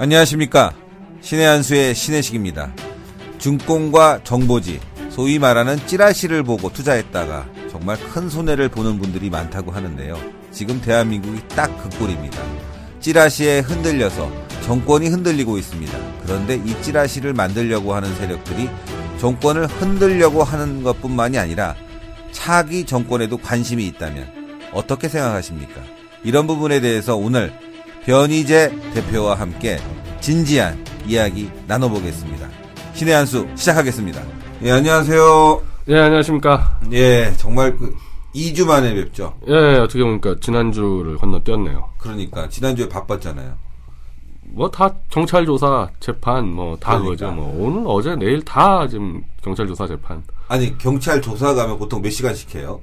안녕하십니까. 신의 한수의 신혜식입니다. 증권과 정보지, 소위 말하는 찌라시를 보고 투자했다가 정말 큰 손해를 보는 분들이 많다고 하는데요. 지금 대한민국이 딱 그 꼴입니다. 찌라시에 흔들려서 정권이 흔들리고 있습니다. 그런데 이 찌라시를 만들려고 하는 세력들이 정권을 흔들려고 하는 것 뿐만이 아니라 차기 정권에도 관심이 있다면 어떻게 생각하십니까? 이런 부분에 대해서 오늘 변희재 대표와 함께 진지한 이야기 나눠보겠습니다. 신의 한수 시작하겠습니다. 예, 안녕하세요. 예, 안녕하십니까. 예, 정말 그 2주 만에 뵙죠. 예, 어떻게 보니까 지난주를 건너뛰었네요. 그러니까 지난주에 바빴잖아요. 뭐 다 경찰 조사 재판 뭐다 그러니까. 그거죠. 뭐 오늘 어제 내일 다 지금 경찰 조사 재판. 아니 경찰 조사 가면 보통 몇 시간씩 해요?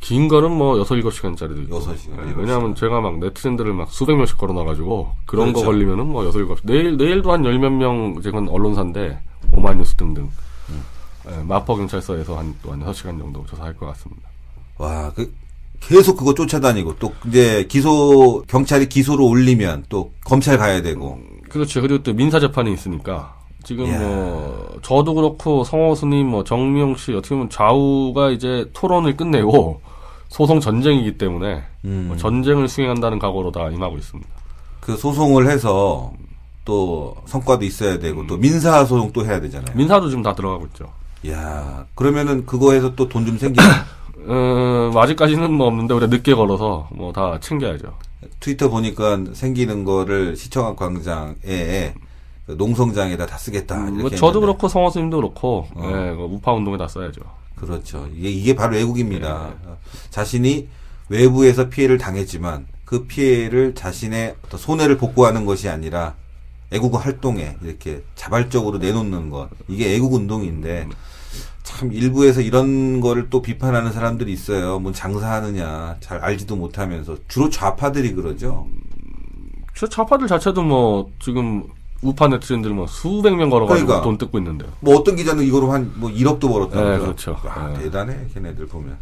긴 거는 뭐 여섯 일곱 시간짜리도 있고. 여섯 시간, 예, 일곱 왜냐하면 제가 막 네티즌들을 막 수백 명씩 걸어놔가지고 그런 그렇죠. 거 걸리면은 뭐 여섯 일곱 시. 내일 내일도 한 열 몇 명 제건 언론사인데 오마이뉴스 등등. 음. 예, 마포 경찰서에서 한 또한 여섯 시간 정도 조사할 것 같습니다. 와, 그 계속 그거 쫓아다니고 또 이제 기소 경찰이 기소로 올리면 또 검찰 가야 되고. 그렇죠. 그리고 또 민사 재판이 있으니까 지금 이야. 뭐 저도 그렇고 성호수님, 뭐 정미영 씨 어떻게 보면 좌우가 이제 토론을 끝내고 소송 전쟁이기 때문에 음. 뭐 전쟁을 수행한다는 각오로 다 임하고 있습니다. 그 소송을 해서 또 성과도 있어야 되고 또 민사 소송 또 해야 되잖아요. 민사도 지금 다 들어가고 있죠. 야, 그러면은 그거 해서 또 돈 좀 생기나? 어, 아직까지는 뭐 없는데 우리가 늦게 걸어서 뭐 다 챙겨야죠. 트위터 보니까 생기는 거를 시청학 광장에 그 농성장에다 다 쓰겠다. 이렇게 뭐 저도 했는데. 그렇고 성호수님도 그렇고 어. 예, 그 우파 운동에 다 써야죠. 그렇죠. 이게, 이게 바로 애국입니다. 자신이 외부에서 피해를 당했지만 그 피해를 자신의 어떤 손해를 복구하는 것이 아니라 애국 활동에 이렇게 자발적으로 내놓는 것. 이게 애국 운동인데 참 일부에서 이런 거를 또 비판하는 사람들이 있어요. 뭐 장사하느냐 잘 알지도 못하면서 주로 좌파들이 그러죠. 저 좌파들 자체도 뭐 지금 우파 네티즌들 뭐 수백 명 걸어가지고 그러니까. 돈 뜯고 있는데요. 뭐 어떤 기자는 이거로 한 뭐 1억도 벌었다고. 네, 그렇죠. 아, 네. 대단해, 걔네들 보면.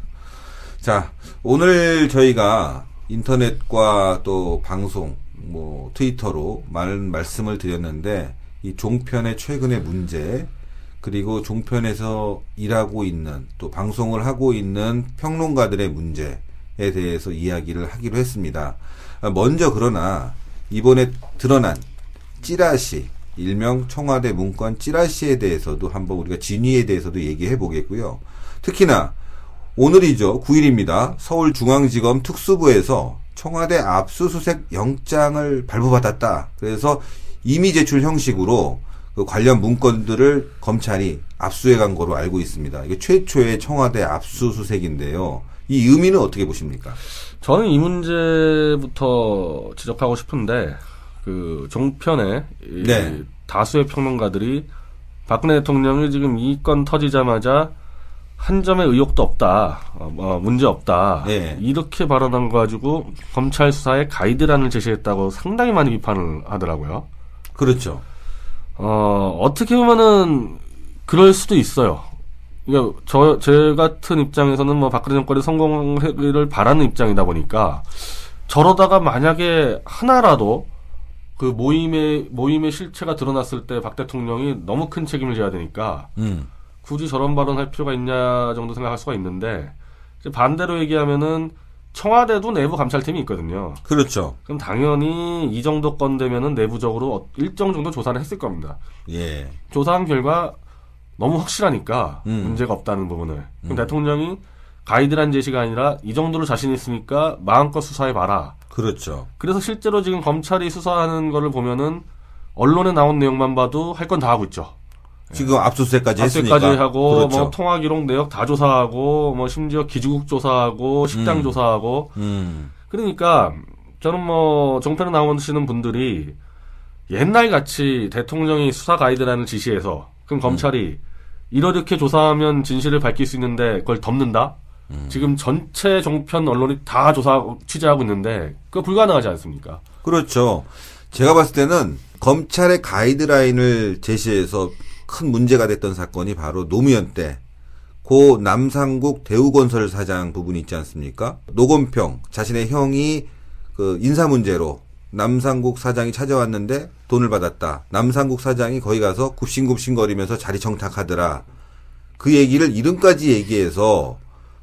자, 오늘 저희가 인터넷과 또 방송, 뭐 트위터로 많은 말씀을 드렸는데 이 종편의 최근의 문제 그리고 종편에서 일하고 있는 또 방송을 하고 있는 평론가들의 문제에 대해서 이야기를 하기로 했습니다. 아, 먼저 그러나 이번에 드러난 찌라시 일명 청와대 문건 찌라시에 대해서도 한번 우리가 진위에 대해서도 얘기해 보겠고요. 특히나 오늘이죠. 9일입니다. 서울중앙지검 특수부에서 청와대 압수수색 영장을 발부받았다. 그래서 이미 제출 형식으로 그 관련 문건들을 검찰이 압수해 간 거로 알고 있습니다. 이게 최초의 청와대 압수수색인데요. 이 의미는 어떻게 보십니까? 저는 이 문제부터 지적하고 싶은데 그 종편의 이 네. 다수의 평론가들이 박근혜 대통령이 지금 이 건 터지자마자 한 점의 의혹도 없다, 어, 어, 문제 없다 네. 이렇게 발언한 거 가지고 검찰 수사에 가이드란을 제시했다고 상당히 많이 비판을 하더라고요. 그렇죠. 어, 어떻게 보면은, 그럴 수도 있어요. 그러니까, 저, 제 같은 입장에서는 뭐, 박근혜 정권이 성공을 바라는 입장이다 보니까, 저러다가 만약에 하나라도, 그 모임의, 모임의 실체가 드러났을 때 박 대통령이 너무 큰 책임을 져야 되니까, 음. 굳이 저런 발언 할 필요가 있냐 정도 생각할 수가 있는데, 반대로 얘기하면은, 청와대도 내부 감찰팀이 있거든요. 그렇죠. 그럼 당연히 이 정도 건 되면은 내부적으로 어- 일정 정도 조사를 했을 겁니다. 예. 조사한 결과 너무 확실하니까 음. 문제가 없다는 부분을. 그럼 대통령이 가이드란 제시가 아니라 이 정도로 자신 있으니까 마음껏 수사해 봐라. 그렇죠. 그래서 실제로 지금 검찰이 수사하는 거를 보면은 언론에 나온 내용만 봐도 할 건 다 하고 있죠. 지금 압수수색까지 했으니까. 압수까지 하고 그렇죠. 뭐 통화 기록 내역 다 조사하고 뭐 심지어 기지국 조사하고 식당 음. 조사하고 음. 그러니까 저는 뭐 종편에 나오시는 분들이 옛날 같이 대통령이 수사 가이드라인을 지시해서 그럼 검찰이 이렇게 조사하면 진실을 밝힐 수 있는데 그걸 덮는다? 지금 전체 종편 언론이 다 조사 취재하고 있는데 그거 불가능하지 않습니까? 그렇죠. 제가 봤을 때는 검찰의 가이드라인을 제시해서 큰 문제가 됐던 사건이 바로 노무현 때, 고 남상국 대우건설 사장 부분이 있지 않습니까? 노건평, 자신의 형이 그 인사 문제로 남상국 사장이 찾아왔는데 돈을 받았다. 남상국 사장이 거기 가서 굽신굽신거리면서 자리 청탁하더라. 그 얘기를 이름까지 얘기해서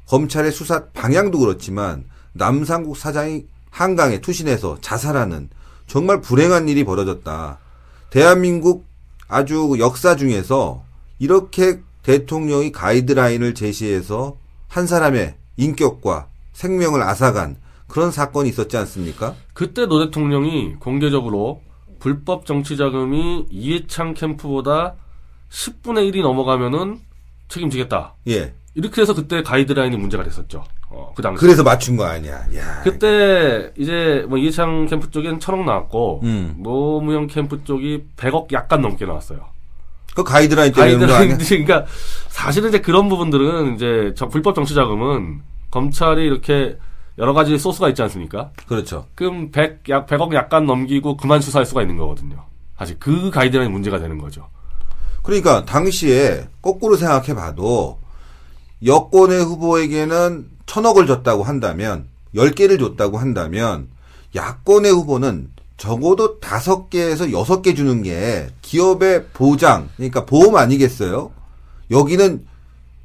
검찰의 수사 방향도 그렇지만 남상국 사장이 한강에 투신해서 자살하는 정말 불행한 일이 벌어졌다. 대한민국 아주 역사 중에서 이렇게 대통령이 가이드라인을 제시해서 한 사람의 인격과 생명을 앗아간 그런 사건이 있었지 않습니까? 그때 노 대통령이 공개적으로 불법 정치 자금이 이해창 캠프보다 10분의 1이 넘어가면은 책임지겠다. 예. 이렇게 해서 그때 가이드라인이 문제가 됐었죠. 어, 그 당시. 그래서 맞춘 거 아니야. 야. 그때 이제 뭐 이해창 캠프 쪽엔 천억 나왔고 음. 노무현 캠프 쪽이 100억 약간 넘게 나왔어요. 그 가이드라인 때문에? 가이드라인 그러니까 사실은 이제 그런 부분들은 이제 저 불법 정치 자금은 검찰이 이렇게 여러 가지 소스가 있지 않습니까? 그렇죠. 그럼 100, 약 100억 약간 넘기고 그만 수사할 수가 있는 거거든요. 사실 그 가이드라인이 문제가 되는 거죠. 그러니까 당시에 거꾸로 생각해 봐도 여권의 후보에게는 천억을 줬다고 한다면 10개를 줬다고 한다면 야권의 후보는 적어도 다섯 개에서 여섯 개 주는 게 기업의 보장, 그러니까 보험 아니겠어요? 여기는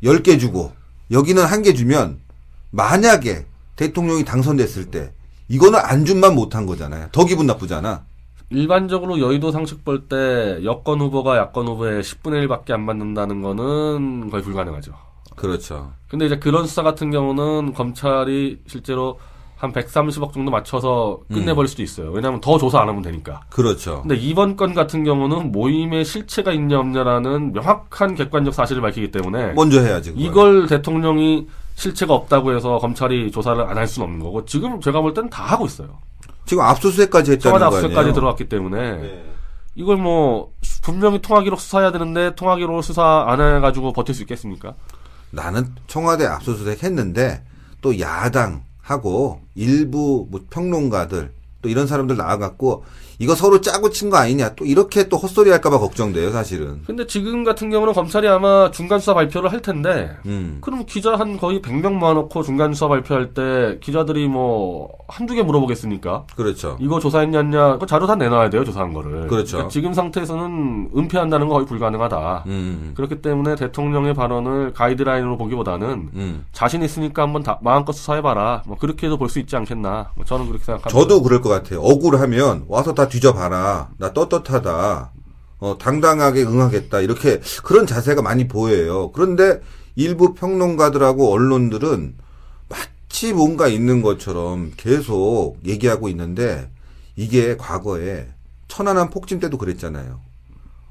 10개 주고 여기는 한 개 주면 만약에 대통령이 당선됐을 때 이거는 안 준만 못한 거잖아요. 더 기분 나쁘잖아. 일반적으로 여의도 상식 볼 때 여권 후보가 야권 후보의 10분의 1밖에 안 받는다는 거는 거의 불가능하죠. 그렇죠. 근데 이제 그런 수사 같은 경우는 검찰이 실제로 한 130억 정도 맞춰서 끝내버릴 수도 있어요. 왜냐하면 더 조사 안 하면 되니까. 그렇죠. 근데 이번 건 같은 경우는 모임에 실체가 있냐 없냐라는 명확한 객관적 사실을 밝히기 때문에 먼저 해야지. 그걸. 이걸 대통령이 실체가 없다고 해서 검찰이 조사를 안 할 수는 없는 거고 지금 제가 볼 때는 다 하고 있어요. 지금 압수수색까지 했다는 청와대 거 아니에요? 압수수색까지 들어갔기 때문에 네. 이걸 뭐 분명히 통화기록 수사해야 되는데 통화기록 수사 안 해가지고 버틸 수 있겠습니까? 나는 청와대 압수수색 했는데 또 야당하고 일부 뭐 평론가들 또 이런 사람들 나와갖고 이거 서로 짜고 친 거 아니냐 또 이렇게 또 헛소리 할까봐 걱정돼요 사실은. 근데 지금 같은 경우는 검찰이 아마 중간 수사 발표를 할 텐데 음 그럼 기자 한 거의 100명 모아놓고 중간 수사 발표할 때 기자들이 뭐 한두 개 물어보겠습니까? 그렇죠. 이거 조사했냐냐 그 자료 다 내놔야 돼요 조사한 거를. 그렇죠. 그러니까 지금 상태에서는 은폐한다는 건 거의 불가능하다. 음 그렇기 때문에 대통령의 발언을 가이드라인으로 보기보다는 음. 자신 있으니까 한번 다, 마음껏 수사해봐라. 뭐 그렇게도 볼 수 있지 않겠나. 뭐 저는 그렇게 생각합니다. 저도 그럴 것 같아요. 억울하면 와서 다 뒤져봐라. 나 떳떳하다. 어, 당당하게 응하겠다. 이렇게 그런 자세가 많이 보여요. 그런데 일부 평론가들하고 언론들은 마치 뭔가 있는 것처럼 계속 얘기하고 있는데 이게 과거에 천안함 폭진 때도 그랬잖아요.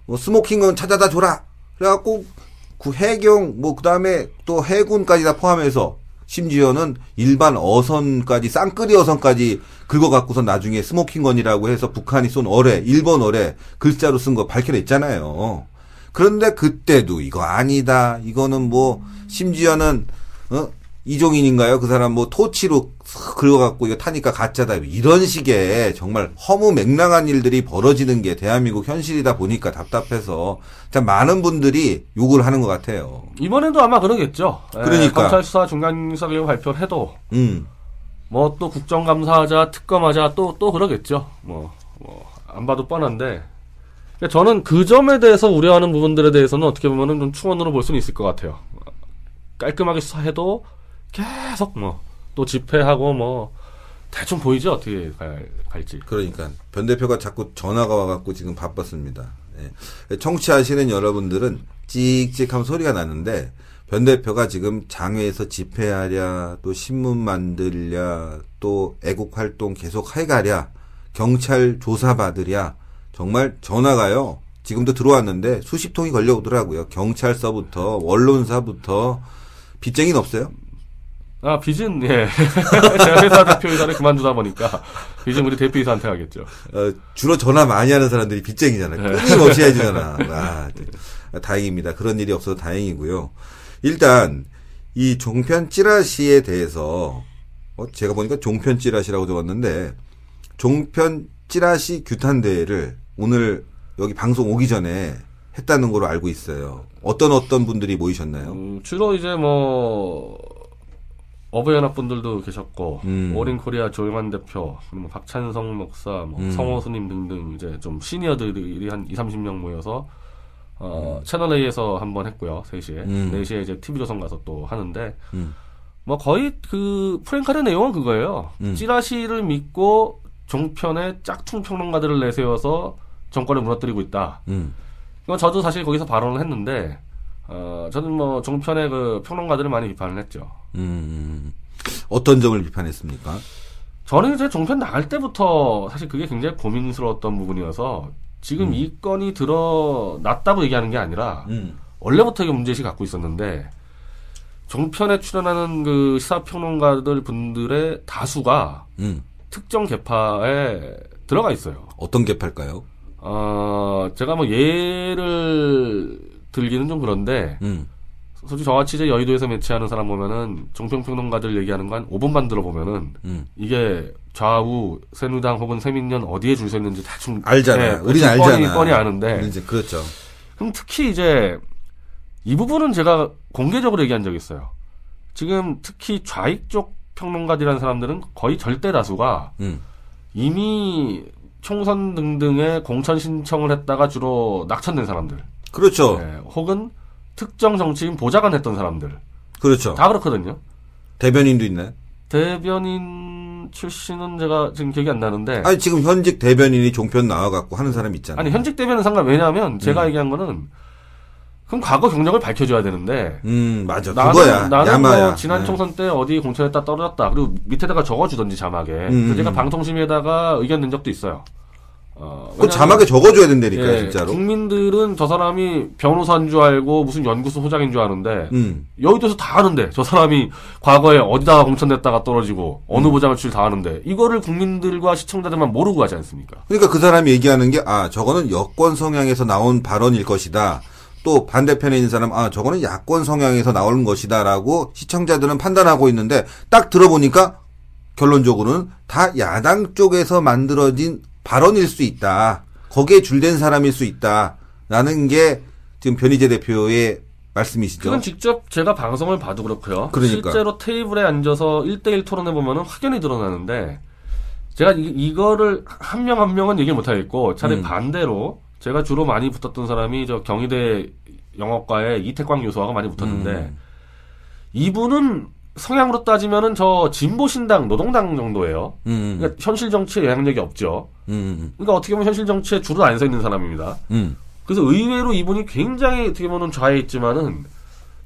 뭐 스모킹은 찾아다 줘라. 그래갖고 그 해경 뭐 그다음에 또 해군까지 다 포함해서 심지어는 일반 어선까지 쌍끌이 어선까지 긁어갖고서 나중에 smoking gun이라고 해서 북한이 쏜 어뢰 일본 어뢰 글자로 쓴 거 밝혀냈잖아요. 그런데 그때도 이거 아니다. 이거는 뭐 심지어는 어 이종인인가요? 그 사람 뭐 토치로 쓱 긁어갖고 이거 타니까 가짜다. 이런 식의 정말 허무맹랑한 일들이 벌어지는 게 대한민국 현실이다 보니까 답답해서 참 많은 분들이 욕을 하는 것 같아요. 이번에도 아마 그러겠죠. 예, 그러니까. 검찰 수사 중간 수사 결과 발표를 해도 음. 뭐 또 국정감사하자 특검하자 또 또 그러겠죠. 뭐 뭐 안 봐도 뻔한데. 그러니까 저는 그 점에 대해서 우려하는 부분들에 대해서는 어떻게 보면은 좀 충원으로 볼 수는 있을 것 같아요. 깔끔하게 수사해도 계속 뭐 또 집회하고 뭐 대충 보이죠 어떻게 갈, 갈지. 그러니까 변 대표가 자꾸 전화가 와갖고 지금 바빴습니다. 예. 청취하시는 여러분들은 찍찍하면 소리가 나는데 변 대표가 지금 장외에서 집회하랴 또 신문 만들랴 또 애국 활동 계속 해가랴 경찰 조사 받으랴 정말 전화가요 지금도 들어왔는데 수십 통이 걸려오더라고요 경찰서부터 언론사부터 빚쟁이는 없어요 아, 빚은, 예. 제가 회사 대표이사를 그만두다 보니까, 빚은 우리 대표이사한테 가겠죠. 어, 주로 전화 많이 하는 사람들이 빚쟁이잖아요. 끊임없이 해주잖아. 아, 네. 다행입니다. 그런 일이 없어서 다행이고요. 일단 이 종편 찌라시에 대해서 어, 제가 보니까 종편 찌라시라고 적었는데 종편 찌라시 규탄 대회를 오늘 여기 방송 오기 전에 했다는 걸로 알고 있어요. 어떤 어떤 분들이 모이셨나요? 음, 주로 이제 뭐, 어버이연합 분들도 계셨고, 음. 오린 코리아 조용한 대표, 그리고 뭐 박찬성 목사, 뭐 음. 성호수님 등등 이제 좀 시니어들이 한 2, 30명 모여서, 어, 음. 채널 A에서 한번 했고요, 3시에. 음. 4시에 이제 TV조선 가서 또 하는데, 음. 뭐 거의 그 프랭카르 내용은 그거예요. 음. 찌라시를 믿고 종편에 짝퉁 평론가들을 내세워서 정권을 무너뜨리고 있다. 음. 이건 저도 사실 거기서 발언을 했는데, 어, 저는 뭐 종편의 그 평론가들을 많이 비판을 했죠. 음. 어떤 점을 비판했습니까? 저는 이제 종편 나갈 때부터 사실 그게 굉장히 고민스러웠던 부분이어서 지금 이 건이 드러났다고 얘기하는 게 아니라 음. 원래부터 이게 문제의식 갖고 있었는데 종편에 출연하는 그 시사평론가들 분들의 다수가 음. 특정 계파에 들어가 있어요. 어떤 개팔까요? 어, 제가 뭐 예를 들기는 좀 그런데 음. 솔직히 저같이 이제 여의도에서 매치하는 사람 보면은 종편평론가들 얘기하는 거한 5분만 들어보면은 음. 이게 좌우 새누당 혹은 새민련 어디에 줄 서 있는지 대충 알잖아. 네, 우리는 뻔히, 알잖아. 뻔히 아는데 이제 그렇죠. 그럼 특히 이제 이 부분은 제가 공개적으로 얘기한 적이 있어요. 지금 특히 좌익 쪽 평론가들이라는 사람들은 거의 절대 다수가 음. 이미 총선 등등의 공천 신청을 했다가 주로 낙천된 사람들, 그렇죠. 네, 혹은 특정 정치인 보좌관 했던 사람들 그렇죠. 다 그렇거든요. 대변인도 있나요? 대변인 출신은 제가 지금 기억이 안 나는데 아니 지금 현직 대변인이 종편 나와갖고 하는 사람 있잖아요. 아니 현직 대변인 상관 왜냐하면 제가 음. 얘기한 거는 그럼 과거 경력을 밝혀줘야 되는데 음 맞아 나는 그거야 나는. 뭐 지난 네. 총선 때 어디 공천했다 떨어졌다 그리고 밑에다가 적어주던지 자막에 음, 제가 음. 방통심에다가 의견 낸 적도 있어요. 어, 그 자막에 적어줘야 된다니까요 예, 진짜로. 국민들은 저 사람이 변호사인 줄 알고 무슨 연구소 소장인 줄 아는데 음 여의도에서 다 아는데 저 사람이 과거에 어디다가 공천됐다가 떨어지고 어느 음. 보장을 줄 다 아는데 이거를 국민들과 시청자들만 모르고 하지 않습니까? 그러니까 그 사람이 얘기하는 게 아 저거는 여권 성향에서 나온 발언일 것이다. 또 반대편에 있는 사람 아 저거는 야권 성향에서 나오는 것이다라고 시청자들은 판단하고 있는데 딱 들어보니까 결론적으로는 다 야당 쪽에서 만들어진 발언일 수 있다. 거기에 줄된 사람일 수 있다라는 게 지금 변희재 대표의 말씀이시죠. 그건 직접 제가 방송을 봐도 그렇고요. 그러니까. 실제로 테이블에 앉아서 1대1 토론해 보면은 확연히 드러나는데 제가 이, 거를 한 명 한 명은 얘기를 못 하겠고 차라리 음. 반대로 제가 주로 많이 붙었던 사람이 저 경희대 영어과의 이태광 교수하고 많이 붙었는데 음. 이분은 성향으로 따지면은 저 진보 신당 노동당 정도예요. 음, 그러니까 현실 정치에 영향력이 없죠. 음, 그러니까 어떻게 보면 현실 정치에 줄을 안 서 있는 사람입니다. 음, 그래서 의외로 이분이 굉장히 어떻게 보면 좌에 있지만은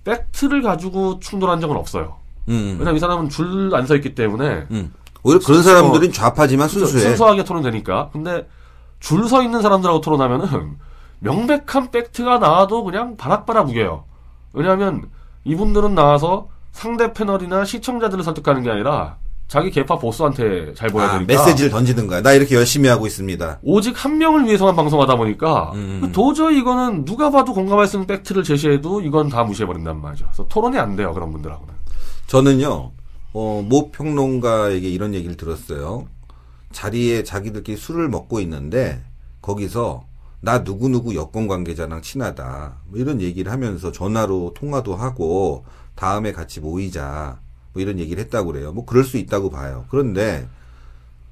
팩트를 가지고 충돌한 적은 없어요. 음, 왜냐면 이 사람은 줄 안 서 있기 때문에 음. 오히려 그런 사람들은 좌파지만 순수해. 순수하게 토론되니까. 근데 줄 서 있는 사람들하고 토론하면은 명백한 팩트가 나와도 그냥 바락바락 우겨요. 왜냐하면 이분들은 나와서 상대 패널이나 시청자들을 설득하는 게 아니라 자기 개파 보스한테 잘 보여야 아, 되니까 메시지를 던지는 거야. 나 이렇게 열심히 하고 있습니다. 오직 한 명을 위해서만 방송하다 보니까 음. 도저히 이거는 누가 봐도 공감할 수 있는 팩트를 제시해도 이건 다 무시해버린단 말이죠. 그래서 토론이 안 돼요 그런 분들하고는. 저는요, 어, 모 평론가에게 이런 얘기를 들었어요. 자리에 자기들끼리 술을 먹고 있는데, 거기서, 나 누구누구 여권 관계자랑 친하다. 뭐 이런 얘기를 하면서 전화로 통화도 하고, 다음에 같이 모이자. 뭐 이런 얘기를 했다고 그래요. 뭐 그럴 수 있다고 봐요. 그런데,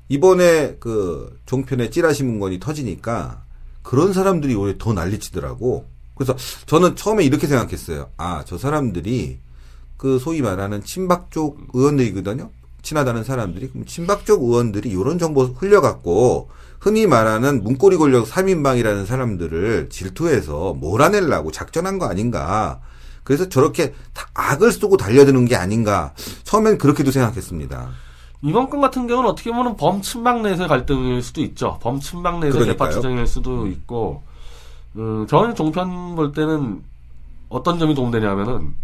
이번에 그 종편에 찌라시 문건이 터지니까, 그런 사람들이 오히려 더 난리치더라고. 그래서 저는 처음에 이렇게 생각했어요. 아, 저 사람들이 그 소위 말하는 친박 쪽 의원들이거든요. 친하다는 사람들이 그럼 친박 쪽 의원들이 이런 정보 흘려갖고 흔히 말하는 문고리 권력 3인방이라는 사람들을 질투해서 몰아내려고 작전한 거 아닌가. 그래서 저렇게 다 악을 쓰고 달려드는 게 아닌가. 처음엔 그렇게도 생각했습니다. 이번 건 같은 경우는 어떻게 보면 범친박 내에서의 갈등일 수도 있죠. 범친박 내에서 그러니까요. 개파 투쟁일 수도 있고, 음, 저는 종편 볼 때는 어떤 점이 도움되냐면은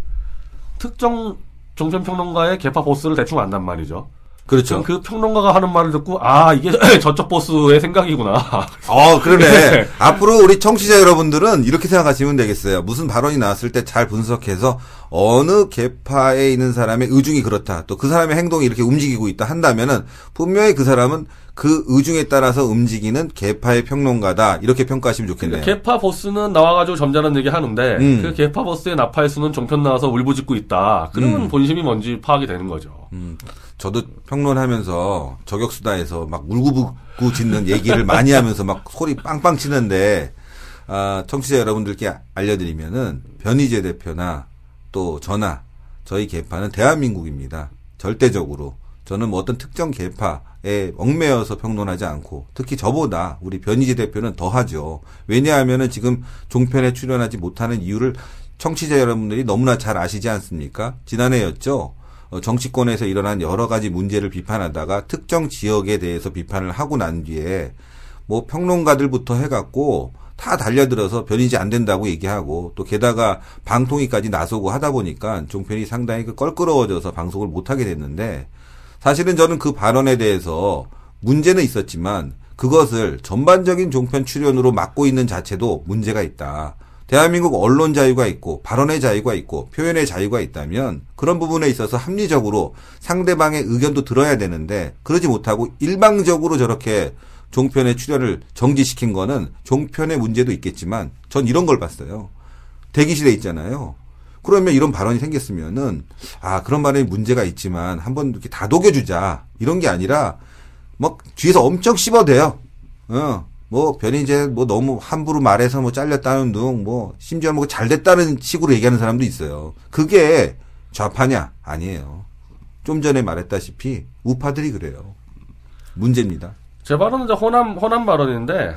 특정 종편 평론가의 개파 보스를 대충 안단 말이죠. 그렇죠. 그 평론가가 하는 말을 듣고 아 이게 저쪽 보스의 생각이구나. 어, 그러네. 네. 앞으로 우리 청취자 여러분들은 이렇게 생각하시면 되겠어요. 무슨 발언이 나왔을 때 잘 분석해서 어느 계파에 있는 사람의 의중이 그렇다. 또 그 사람의 행동이 이렇게 움직이고 있다 한다면은 분명히 그 사람은 그 의중에 따라서 움직이는 계파의 평론가다. 이렇게 평가하시면 좋겠네요. 개파 보스는 나와가지고 점잖은 얘기 하는데 음. 그 개파 보스의 나팔수는 종편 나와서 울부짖고 있다. 그러면 음. 본심이 뭔지 파악이 되는 거죠. 음, 저도 평론하면서 저격수다에서 막 울고불고 짖는 얘기를 많이 하면서 막 소리 빵빵 치는데, 아, 청취자 여러분들께 알려드리면은, 변희재 대표나 또 저나 저희 개파는 대한민국입니다. 절대적으로. 저는 뭐 어떤 특정 개파에 얽매여서 평론하지 않고, 특히 저보다 우리 변희재 대표는 더 하죠. 왜냐하면은 지금 종편에 출연하지 못하는 이유를 청취자 여러분들이 너무나 잘 아시지 않습니까? 지난해였죠. 어, 정치권에서 일어난 여러 가지 문제를 비판하다가 특정 지역에 대해서 비판을 하고 난 뒤에 뭐 평론가들부터 해갖고 다 달려들어서 변이지 안 된다고 얘기하고 또 게다가 방통위까지 나서고 하다 보니까 종편이 상당히 그 껄끄러워져서 방송을 못하게 됐는데 사실은 저는 그 발언에 대해서 문제는 있었지만 그것을 전반적인 종편 출연으로 막고 있는 자체도 문제가 있다. 대한민국 언론 자유가 있고 발언의 자유가 있고 표현의 자유가 있다면 그런 부분에 있어서 합리적으로 상대방의 의견도 들어야 되는데 그러지 못하고 일방적으로 저렇게 종편의 출연을 정지시킨 거는 종편의 문제도 있겠지만 전 이런 걸 봤어요. 대기실에 있잖아요. 그러면 이런 발언이 생겼으면은 아 그런 발언이 문제가 있지만 한번 이렇게 다독여주자 이런 게 아니라 막 뒤에서 엄청 씹어대요. 어. 뭐 변희재 뭐 너무 함부로 말해서 뭐 잘렸다는 둥 뭐 심지어 뭐 잘 됐다는 식으로 얘기하는 사람도 있어요. 그게 좌파냐? 아니에요. 좀 전에 말했다시피 우파들이 그래요. 문제입니다. 제 발언은 이제 호남 호남 발언인데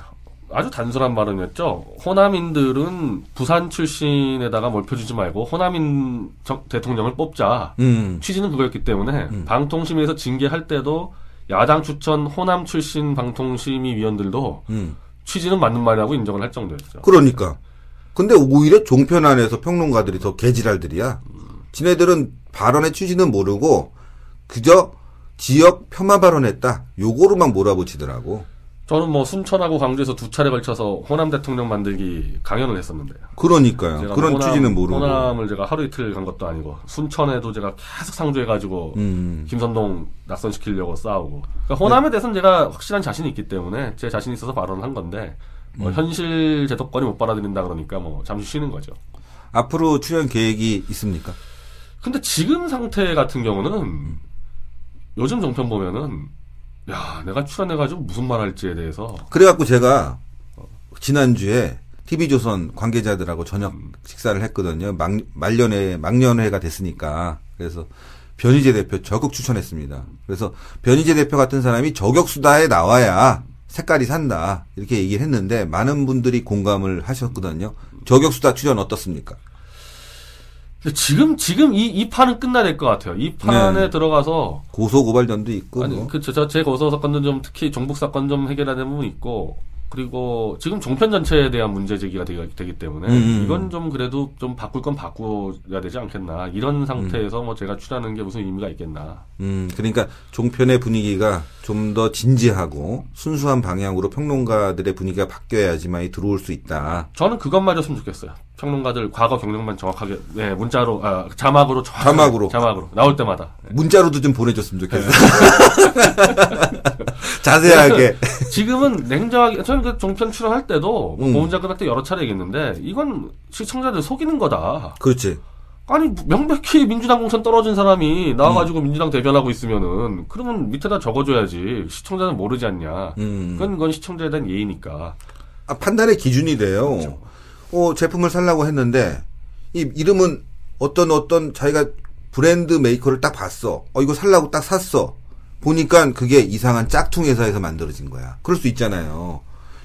아주 단순한 발언이었죠. 호남인들은 부산 출신에다가 몰표주지 말고 호남인 정- 대통령을 뽑자. 음. 취지는 그거였기 때문에 음. 방통심에서 징계할 때도 야당 추천 호남 출신 방통심의 위원들도 음. 취지는 맞는 말이라고 인정을 할 정도였죠. 그러니까. 근데 오히려 종편 안에서 평론가들이 더 개지랄들이야. 지네들은 발언의 취지는 모르고 그저 지역 폄하 발언했다. 요거로만 몰아붙이더라고. 저는 뭐 순천하고 광주에서 두 차례 걸쳐서 호남 대통령 만들기 강연을 했었는데요. 그러니까요. 그런 호남- 취지는 모르고. 호남을 제가 하루 이틀 간 것도 아니고 순천에도 제가 계속 상주해가지고 음. 김선동 낙선시키려고 싸우고. 그러니까 호남에 대해서는 제가 확실한 자신이 있기 때문에 제 자신이 있어서 발언을 한 건데 음. 뭐 현실 제도권이 못 받아들인다 그러니까 뭐 잠시 쉬는 거죠. 앞으로 출연 계획이 있습니까? 근데 지금 상태 같은 경우는 요즘 정편 보면은 야 내가 출연해가지고 무슨 말 할지에 대해서 그래갖고 제가 지난주에 TV조선 관계자들하고 저녁 식사를 했거든요. 막, 말년에, 막년회가 됐으니까. 그래서 변희재 대표 적극 추천했습니다. 그래서 변희재 대표 같은 사람이 저격수다에 나와야 색깔이 산다. 이렇게 얘기를 했는데 많은 분들이 공감을 하셨거든요. 저격수다 출연 어떻습니까? 지금 지금 이 이 판은 끝나야 될 것 같아요. 이 판에 네. 들어가서 고소 고발전도 있고. 아니 뭐. 그쵸 저제 고소 사건도 좀 특히 종북 사건 좀 해결해야 되는 부분이 있고 그리고 지금 종편 전체에 대한 문제 제기가 되기, 되기 때문에 음. 이건 좀 그래도 좀 바꿀 건 바꿔야 되지 않겠나 이런 상태에서 뭐 제가 출연하는 게 무슨 의미가 있겠나 음, 그러니까 종편의 분위기가 좀 더 진지하고 순수한 방향으로 평론가들의 분위기가 바뀌어야지만이 들어올 수 있다. 저는 그것만 줬으면 좋겠어요 평론가들 과거 경력만 정확하게 네 문자로 아, 자막으로 자막으로. 자막으로 나올 때마다 문자로도 좀 보내줬으면 좋겠어. 자세하게. 지금은 냉정하게 저는 그 종편 출연할 때도 뭐 음. 보훈자금 할때 여러 차례 얘기했는데 이건 시청자들 속이는 거다. 그렇지. 아니 명백히 민주당 공천 떨어진 사람이 나와가지고 민주당 대변하고 있으면은 그러면 밑에다 적어줘야지 시청자는 모르지 않냐. 음. 그건 그건 시청자에 대한 예의니까. 아, 판단의 기준이 돼요. 어, 제품을 살라고 했는데, 이 이름은 어떤 어떤 자기가 브랜드 메이커를 딱 봤어. 어, 이거 살라고 딱 샀어. 보니까 그게 이상한 짝퉁 회사에서 만들어진 거야. 그럴 수 있잖아요.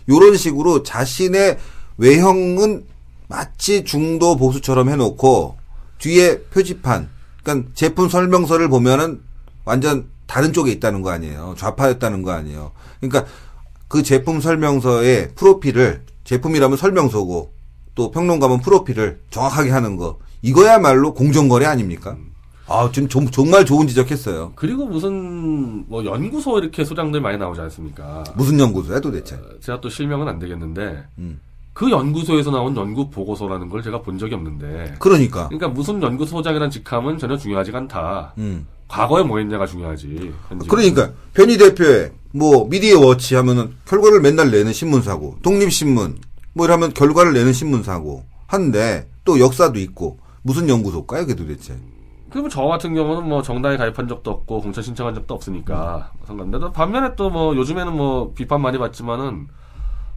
요런 식으로 자신의 외형은 마치 중도 보수처럼 해놓고, 뒤에 표지판, 그러니까 제품 설명서를 보면은 완전 다른 쪽에 있다는 거 아니에요. 좌파였다는 거 아니에요. 그러니까 그 제품 설명서의 프로필을 제품이라면 설명서고 또 평론가면 프로필을 정확하게 하는 거 이거야말로 공정거래 아닙니까? 아, 지금 좀- 정말 좋은 지적했어요. 그리고 무슨 뭐 연구소 이렇게 소장들 많이 나오지 않습니까? 무슨 연구소야 도대체? 제가 또 실명은 안 되겠는데 음. 그 연구소에서 나온 연구 보고서라는 걸 제가 본 적이 없는데 그러니까. 그러니까 무슨 연구소장이라는 직함은 전혀 중요하지가 않다. 음. 과거에 뭐 했냐가 중요하지. 현직은. 그러니까 변희 대표의 뭐 미디어 워치 하면은 결과를 맨날 내는 신문사고 독립신문 뭐 이러면 결과를 내는 신문사고 한데 또 역사도 있고 무슨 연구소일까요, 그게 도대체? 그리고 저 같은 경우는 뭐 정당에 가입한 적도 없고 공천 신청한 적도 없으니까 상관없는데 반면에 또 뭐 요즘에는 뭐 비판 많이 받지만은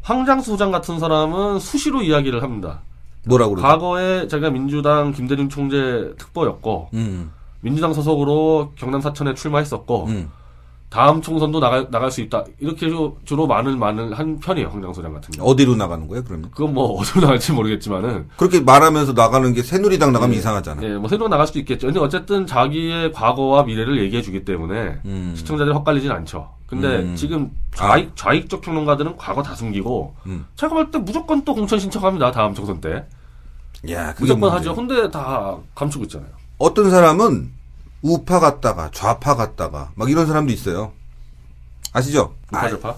황장수 소장 같은 사람은 수시로 이야기를 합니다. 뭐라고 그러죠? 과거에 제가 민주당 김대중 총재 특보였고 음, 민주당 소속으로 경남 사천에 출마했었고 음. 다음 총선도 나갈 나갈 수 있다 이렇게 주- 주로 많은 많은 한 편이에요 황장 소장 같은 경우. 어디로 나가는 거예요, 그러면? 그건 뭐 어디로 나갈지 모르겠지만은 그렇게 말하면서 나가는 게 새누리당 나가면 예. 이상하잖아. 예, 뭐 새로 나갈 수도 있겠죠. 근데 어쨌든 자기의 과거와 미래를 얘기해 주기 때문에 음. 시청자들이 헛갈리진 않죠. 근데 음. 지금 좌익, 좌익적 평론가들은 과거 다 숨기고 음. 제가 볼 때 무조건 또 공천 신청합니다. 다음 총선 때. 야, 무조건 문제예요. 하죠. 근데 다 감추고 있잖아요. 어떤 사람은 우파 같다가 좌파 같다가 막 이런 사람도 있어요. 아시죠? 우파 좌파.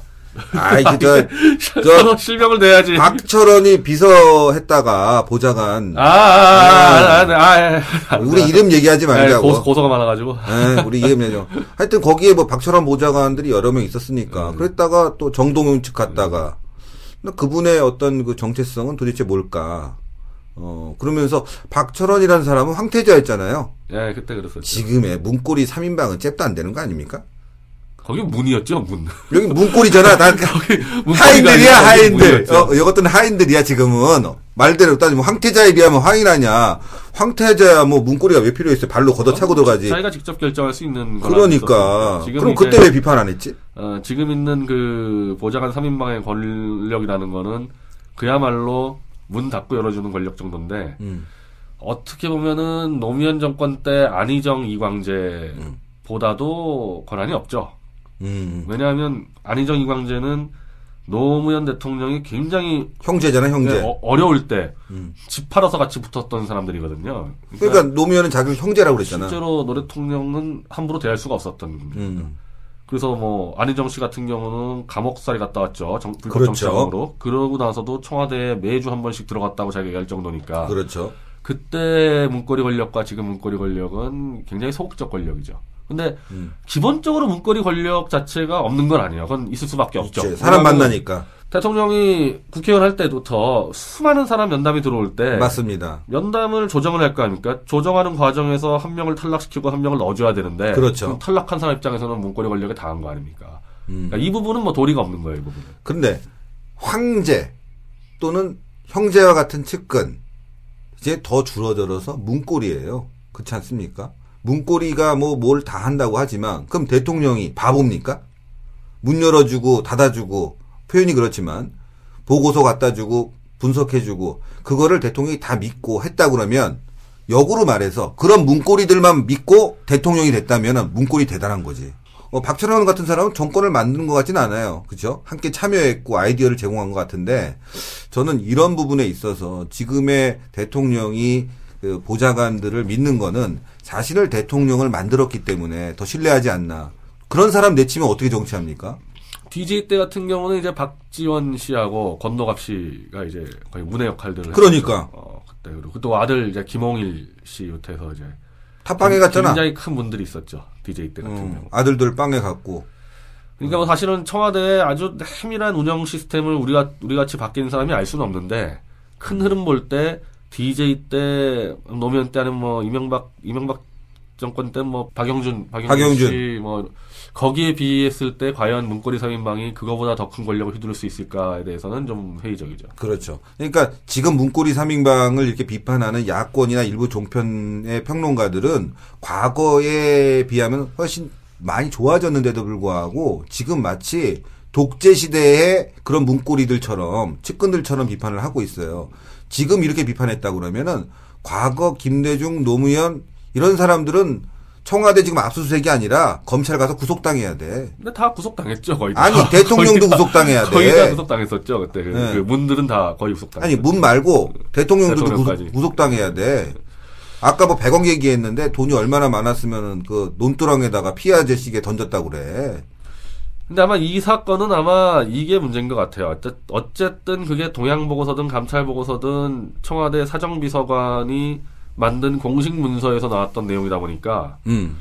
아이, 그, 저, 서로 실명을 내야지. 박철원이 비서했다가 보좌관. 아, 아, 아, 아, 아, 아, 아, 우리 이름 얘기하지 아, 말자고. 고소, 고소 가 많아가지고. 예, 우리 이름 얘기하죠. 하여튼 거기에 뭐 박철원 보좌관들이 여러 명 있었으니까. 그랬다가 또 정동영 측 갔다가. 그분의 어떤 그 정체성은 도대체 뭘까. 어, 그러면서 박철원이라는 사람은 황태자였잖아요. 예, 그때 그랬었죠. 지금의 문고리 3인방은 잽도 안 되는 거 아닙니까? 거기 문이었죠, 문. 여기 문고리잖아. 난 하인들이야, 하인들. 어, 이것들은 하인들이야, 지금은. 말대로 따지면 황태자에 비하면 황이라냐. 황태자야, 뭐, 문고리가 왜 필요했어요? 발로 걷어차고 들어가지. 자기가 직접 결정할 수 있는 그러니까. 그럼 그때 왜 비판 안 했지? 어, 지금 있는 그 보좌관 3인방의 권력이라는 거는 그야말로 문 닫고 열어주는 권력 정도인데 음. 어떻게 보면은 노무현 정권 때 안희정 이광재 보다도 권한이 없죠. 음. 왜냐하면 안희정 이광재는 노무현 대통령이 굉장히 형제잖아, 형제. 어, 어려울 때 음. 집 팔아서 같이 붙었던 사람들이거든요. 그러니까 노무현은 자기를 형제라고 그랬잖아. 실제로 노 대통령은 함부로 대할 수가 없었던 음. 그래서 뭐 안희정 씨 같은 경우는 감옥살이 갔다 왔죠. 정, 불법 그렇죠. 정치범으로. 그러고 나서도 청와대에 매주 한 번씩 들어갔다고 자기가 얘기할 정도니까. 그렇죠. 그때 문고리 권력과 지금 문고리 권력은 굉장히 소극적 권력이죠. 근데 음. 기본적으로 문고리 권력 자체가 없는 건 아니에요. 그건 있을 수밖에 없죠. 사람 만나니까. 대통령이 국회의원 할 때부터 수많은 사람 면담이 들어올 때 맞습니다. 면담을 조정을 할 거 아닙니까? 조정하는 과정에서 한 명을 탈락시키고 한 명을 넣어줘야 되는데 그렇죠. 그럼 탈락한 사람 입장에서는 문고리 권력에 당한 거 아닙니까? 음. 그러니까 이 부분은 뭐 도리가 없는 거예요, 이 부분은. 근데 황제 또는 형제와 같은 측근 이제 더 줄어들어서 문고리예요. 그렇지 않습니까? 문고리가 뭐 뭘 다 한다고 하지만 그럼 대통령이 바보입니까? 문 열어주고 닫아주고 표현이 그렇지만 보고서 갖다 주고 분석해 주고 그거를 대통령이 다 믿고 했다 그러면 역으로 말해서 그런 문고리들만 믿고 대통령이 됐다면 문고리 대단한 거지. 어, 박철원 같은 사람은 정권을 만드는 것 같지는 않아요. 그죠? 함께 참여했고 아이디어를 제공한 것 같은데 저는 이런 부분에 있어서 지금의 대통령이 그 보좌관들을 믿는 거는 자신을 대통령을 만들었기 때문에 더 신뢰하지 않나. 그런 사람 내치면 어떻게 정치합니까? DJ 때 같은 경우는 이제 박지원 씨하고 권노갑 씨가 이제 거의 문의 역할들을 그러니까. 했었죠. 어, 그때 그리고 또 아들 이제 김홍일 씨 요태서 이제 탑방에 갔잖아. 굉장히 큰 분들이 있었죠. DJ 때 같은 음, 경우. 아들들 빵에 갔고. 그러니까 뭐 사실은 청와대에 아주 세밀한 운영 시스템을 우리가 우리 같이 바뀐 사람이 알 수는 없는데 큰 흐름 볼 때 DJ 때 노무현 때는 뭐 이명박 이명박 정권 때 뭐 박영준 박영준, 박영준. 씨뭐 거기에 비했을 때 과연 문고리 3인방이 그거보다 더 큰 권력을 휘두를 수 있을까에 대해서는 좀 회의적이죠. 그렇죠. 그러니까 지금 문고리 3인방을 이렇게 비판하는 야권이나 일부 종편의 평론가들은 과거에 비하면 훨씬 많이 좋아졌는데도 불구하고 지금 마치 독재 시대의 그런 문고리들처럼 측근들처럼 비판을 하고 있어요. 지금 이렇게 비판했다 그러면은 과거 김대중, 노무현 이런 사람들은 청와대 지금 압수수색이 아니라 검찰 가서 구속당해야 돼. 근데 다 구속당했죠 거의. 다. 아니 대통령도 거의 다- 구속당해야 돼. 거의 다 구속당했었죠 그때. 그, 네. 그 문들은 다 거의 구속당. 아니 문 말고 대통령도. 구속, 구속당해야 돼. 아까 뭐 100억 얘기했는데 돈이 얼마나 많았으면 그 논두렁에다가 아저씨게 던졌다고 그래. 근데 아마 이 사건은 아마 이게 문제인 것 같아요. 어쨌든 그게 동양 보고서든 감찰 보고서든 청와대 사정비서관이 만든 공식 문서에서 나왔던 내용이다 보니까 음,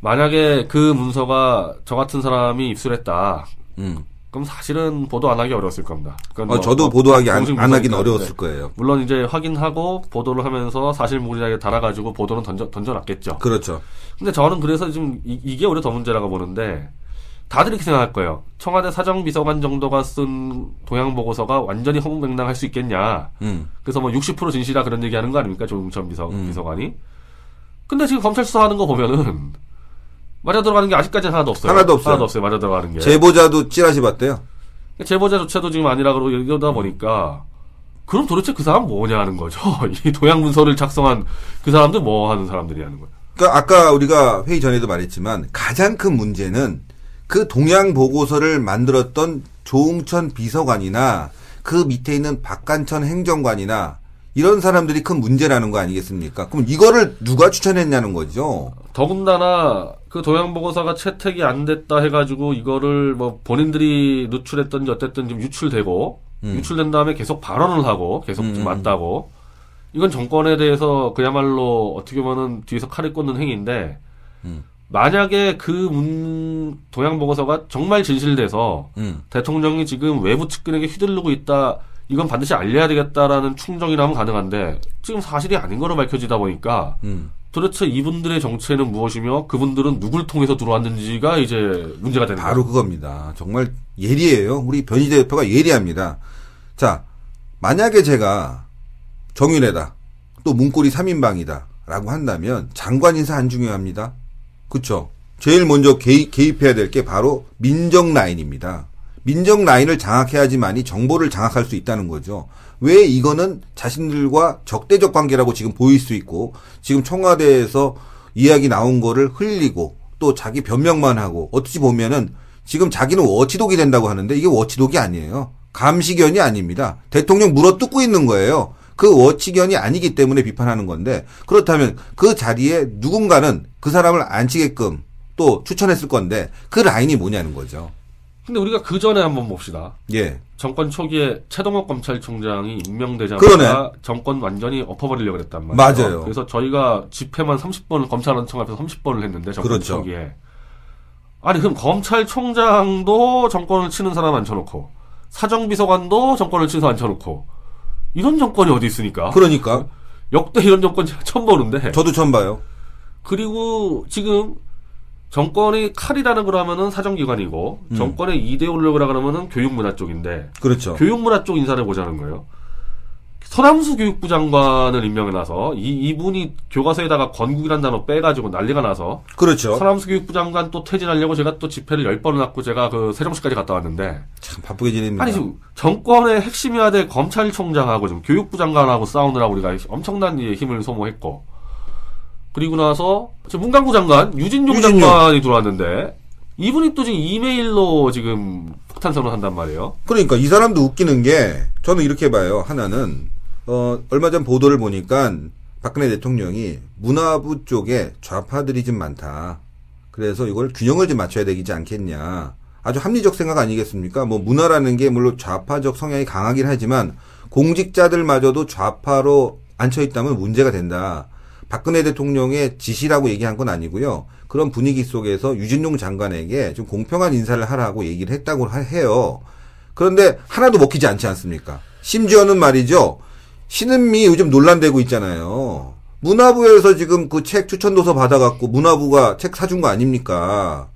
만약에 그 문서가 저 같은 사람이 입수했다. 음. 그럼 사실은 보도 안 하기 어려웠을 겁니다. 어, 뭐 저도 뭐 보도하기 안, 안 하긴 문서니까. 어려웠을 네. 거예요. 물론 이제 확인하고 보도를 하면서 사실 무리하게 달아가지고 보도는 던져 던져놨겠죠. 그렇죠. 근데 저는 그래서 지금 이, 게 오히려 더 문제라고 보는데 다들 이렇게 생각할 거예요. 청와대 사정비서관 정도가 쓴 동양보고서가 완전히 허무맹랑할 수 있겠냐. 음, 그래서 뭐 60% 진실이다 그런 얘기하는 거 아닙니까 조웅천 비서, 음. 비서관이. 근데 지금 검찰 수사하는 거 보면은 맞아 들어가는 게 아직까지는 하나도 없어요. 하나도 없어요. 하나도 없어요. 맞아 들어가는 게. 제보자도 찌라시 봤대요. 제보자조차도 지금 아니라 그러고 이러다 보니까 그럼 도대체 그 사람 뭐냐 하는 거죠. 이 도양 문서를 작성한 그 사람들 뭐 하는 사람들이냐는 거예요. 그러니까 아까 우리가 회의 전에도 말했지만 가장 큰 문제는 그 동양 보고서를 만들었던 조웅천 비서관이나 그 밑에 있는 박간천 행정관이나 이런 사람들이 큰 문제라는 거 아니겠습니까? 그럼 이거를 누가 추천했냐는 거죠. 더군다나 그 도양 보고서가 채택이 안 됐다 해가지고 이거를 뭐 본인들이 누출했던지 어쨌든 좀 유출되고 음. 유출된 다음에 계속 발언을 하고 계속 좀 음. 맞다고 이건 정권에 대해서 그야말로 어떻게 보면은 뒤에서 칼을 꽂는 행위인데 음. 만약에 그문 도양 보고서가 정말 진실돼서 음. 대통령이 지금 외부 측근에게 휘둘르고 있다. 이건 반드시 알려야 되겠다라는 충정이라면 가능한데 지금 사실이 아닌 거로 밝혀지다 보니까 음. 도대체 이분들의 정체는 무엇이며 그분들은 누굴 통해서 들어왔는지가 이제 문제가 되는 바로 거예요. 그겁니다. 정말 예리해요. 우리 변희재 대표가 예리합니다. 자, 만약에 제가 정윤회다. 또 문고리 3인방이다. 라고 한다면 장관 인사 안 중요합니다. 그쵸? 제일 먼저 개입, 개입해야 될 게 바로 민정 라인입니다. 민정 라인을 장악해야지만이 정보를 장악할 수 있다는 거죠. 왜 이거는 자신들과 적대적 관계라고 지금 보일 수 있고 지금 청와대에서 이야기 나온 거를 흘리고 또 자기 변명만 하고 어찌 보면은 지금 자기는 워치독이 된다고 하는데 이게 워치독이 아니에요. 감시견이 아닙니다. 대통령 물어 뜯고 있는 거예요. 그 워치견이 아니기 때문에 비판하는 건데 그렇다면 그 자리에 누군가는 그 사람을 앉히게끔 또 추천했을 건데 그 라인이 뭐냐는 거죠. 근데 우리가 그 전에 한번 봅시다. 예. 정권 초기에 최동욱 검찰총장이 임명되자마자 그러네. 정권 완전히 엎어버리려고 그랬단 말이에요. 맞아요. 그래서 저희가 집회만 30번을 검찰원청 앞에서 30번을 했는데 정권 그렇죠. 초기에 아니 그럼 검찰총장도 정권을 치는 사람 앉혀놓고 사정비서관도 정권을 치는 사람 앉혀놓고 이런 정권이 어디 있습니까? 그러니까 역대 이런 정권 제가 처음 보는데 저도 처음 봐요. 그리고 지금 정권이 칼이라는 그러면은 사정기관이고 음. 정권의 2대 올려고라 그러면은 교육문화 쪽인데 그렇죠. 교육문화 쪽 인사를 보자는 거예요. 서남수 교육부 장관을 임명해놔서 이 이분이 교과서에다가 건국이라는 단어 빼가지고 난리가 나서 그렇죠. 서남수 교육부 장관 또 퇴진하려고 제가 또 집회를 열 번을 갖고 제가 그 세종시까지 갔다 왔는데 참 바쁘게 지냅니다. 아니 지금 정권의 핵심이어야 될 검찰총장하고 지금 교육부 장관하고 싸우느라 우리가 엄청난 이 힘을 소모했고 그리고 나서 지금 문광부 장관 유진용 유진용. 장관이 들어왔는데 이분이 또 지금 이메일로 지금 폭탄 선언한단 말이에요. 그러니까 이 사람도 웃기는 게 저는 이렇게 봐요. 하나는 어 얼마 전 보도를 보니까 박근혜 대통령이 문화부 쪽에 좌파들이 좀 많다. 그래서 이걸 균형을 좀 맞춰야 되지 않겠냐. 아주 합리적 생각 아니겠습니까? 뭐 문화라는 게 물론 좌파적 성향이 강하긴 하지만 공직자들마저도 좌파로 앉혀 있다면 문제가 된다. 박근혜 대통령의 지시라고 얘기한 건 아니고요. 그런 분위기 속에서 유진용 장관에게 좀 공평한 인사를 하라고 얘기를 했다고 하- 해요. 그런데 하나도 먹히지 않지 않습니까? 심지어는 말이죠. 신은미 요즘 논란되고 있잖아요. 문화부에서 지금 그 책 추천도서 받아갖고 문화부가 책 사준 거 아닙니까?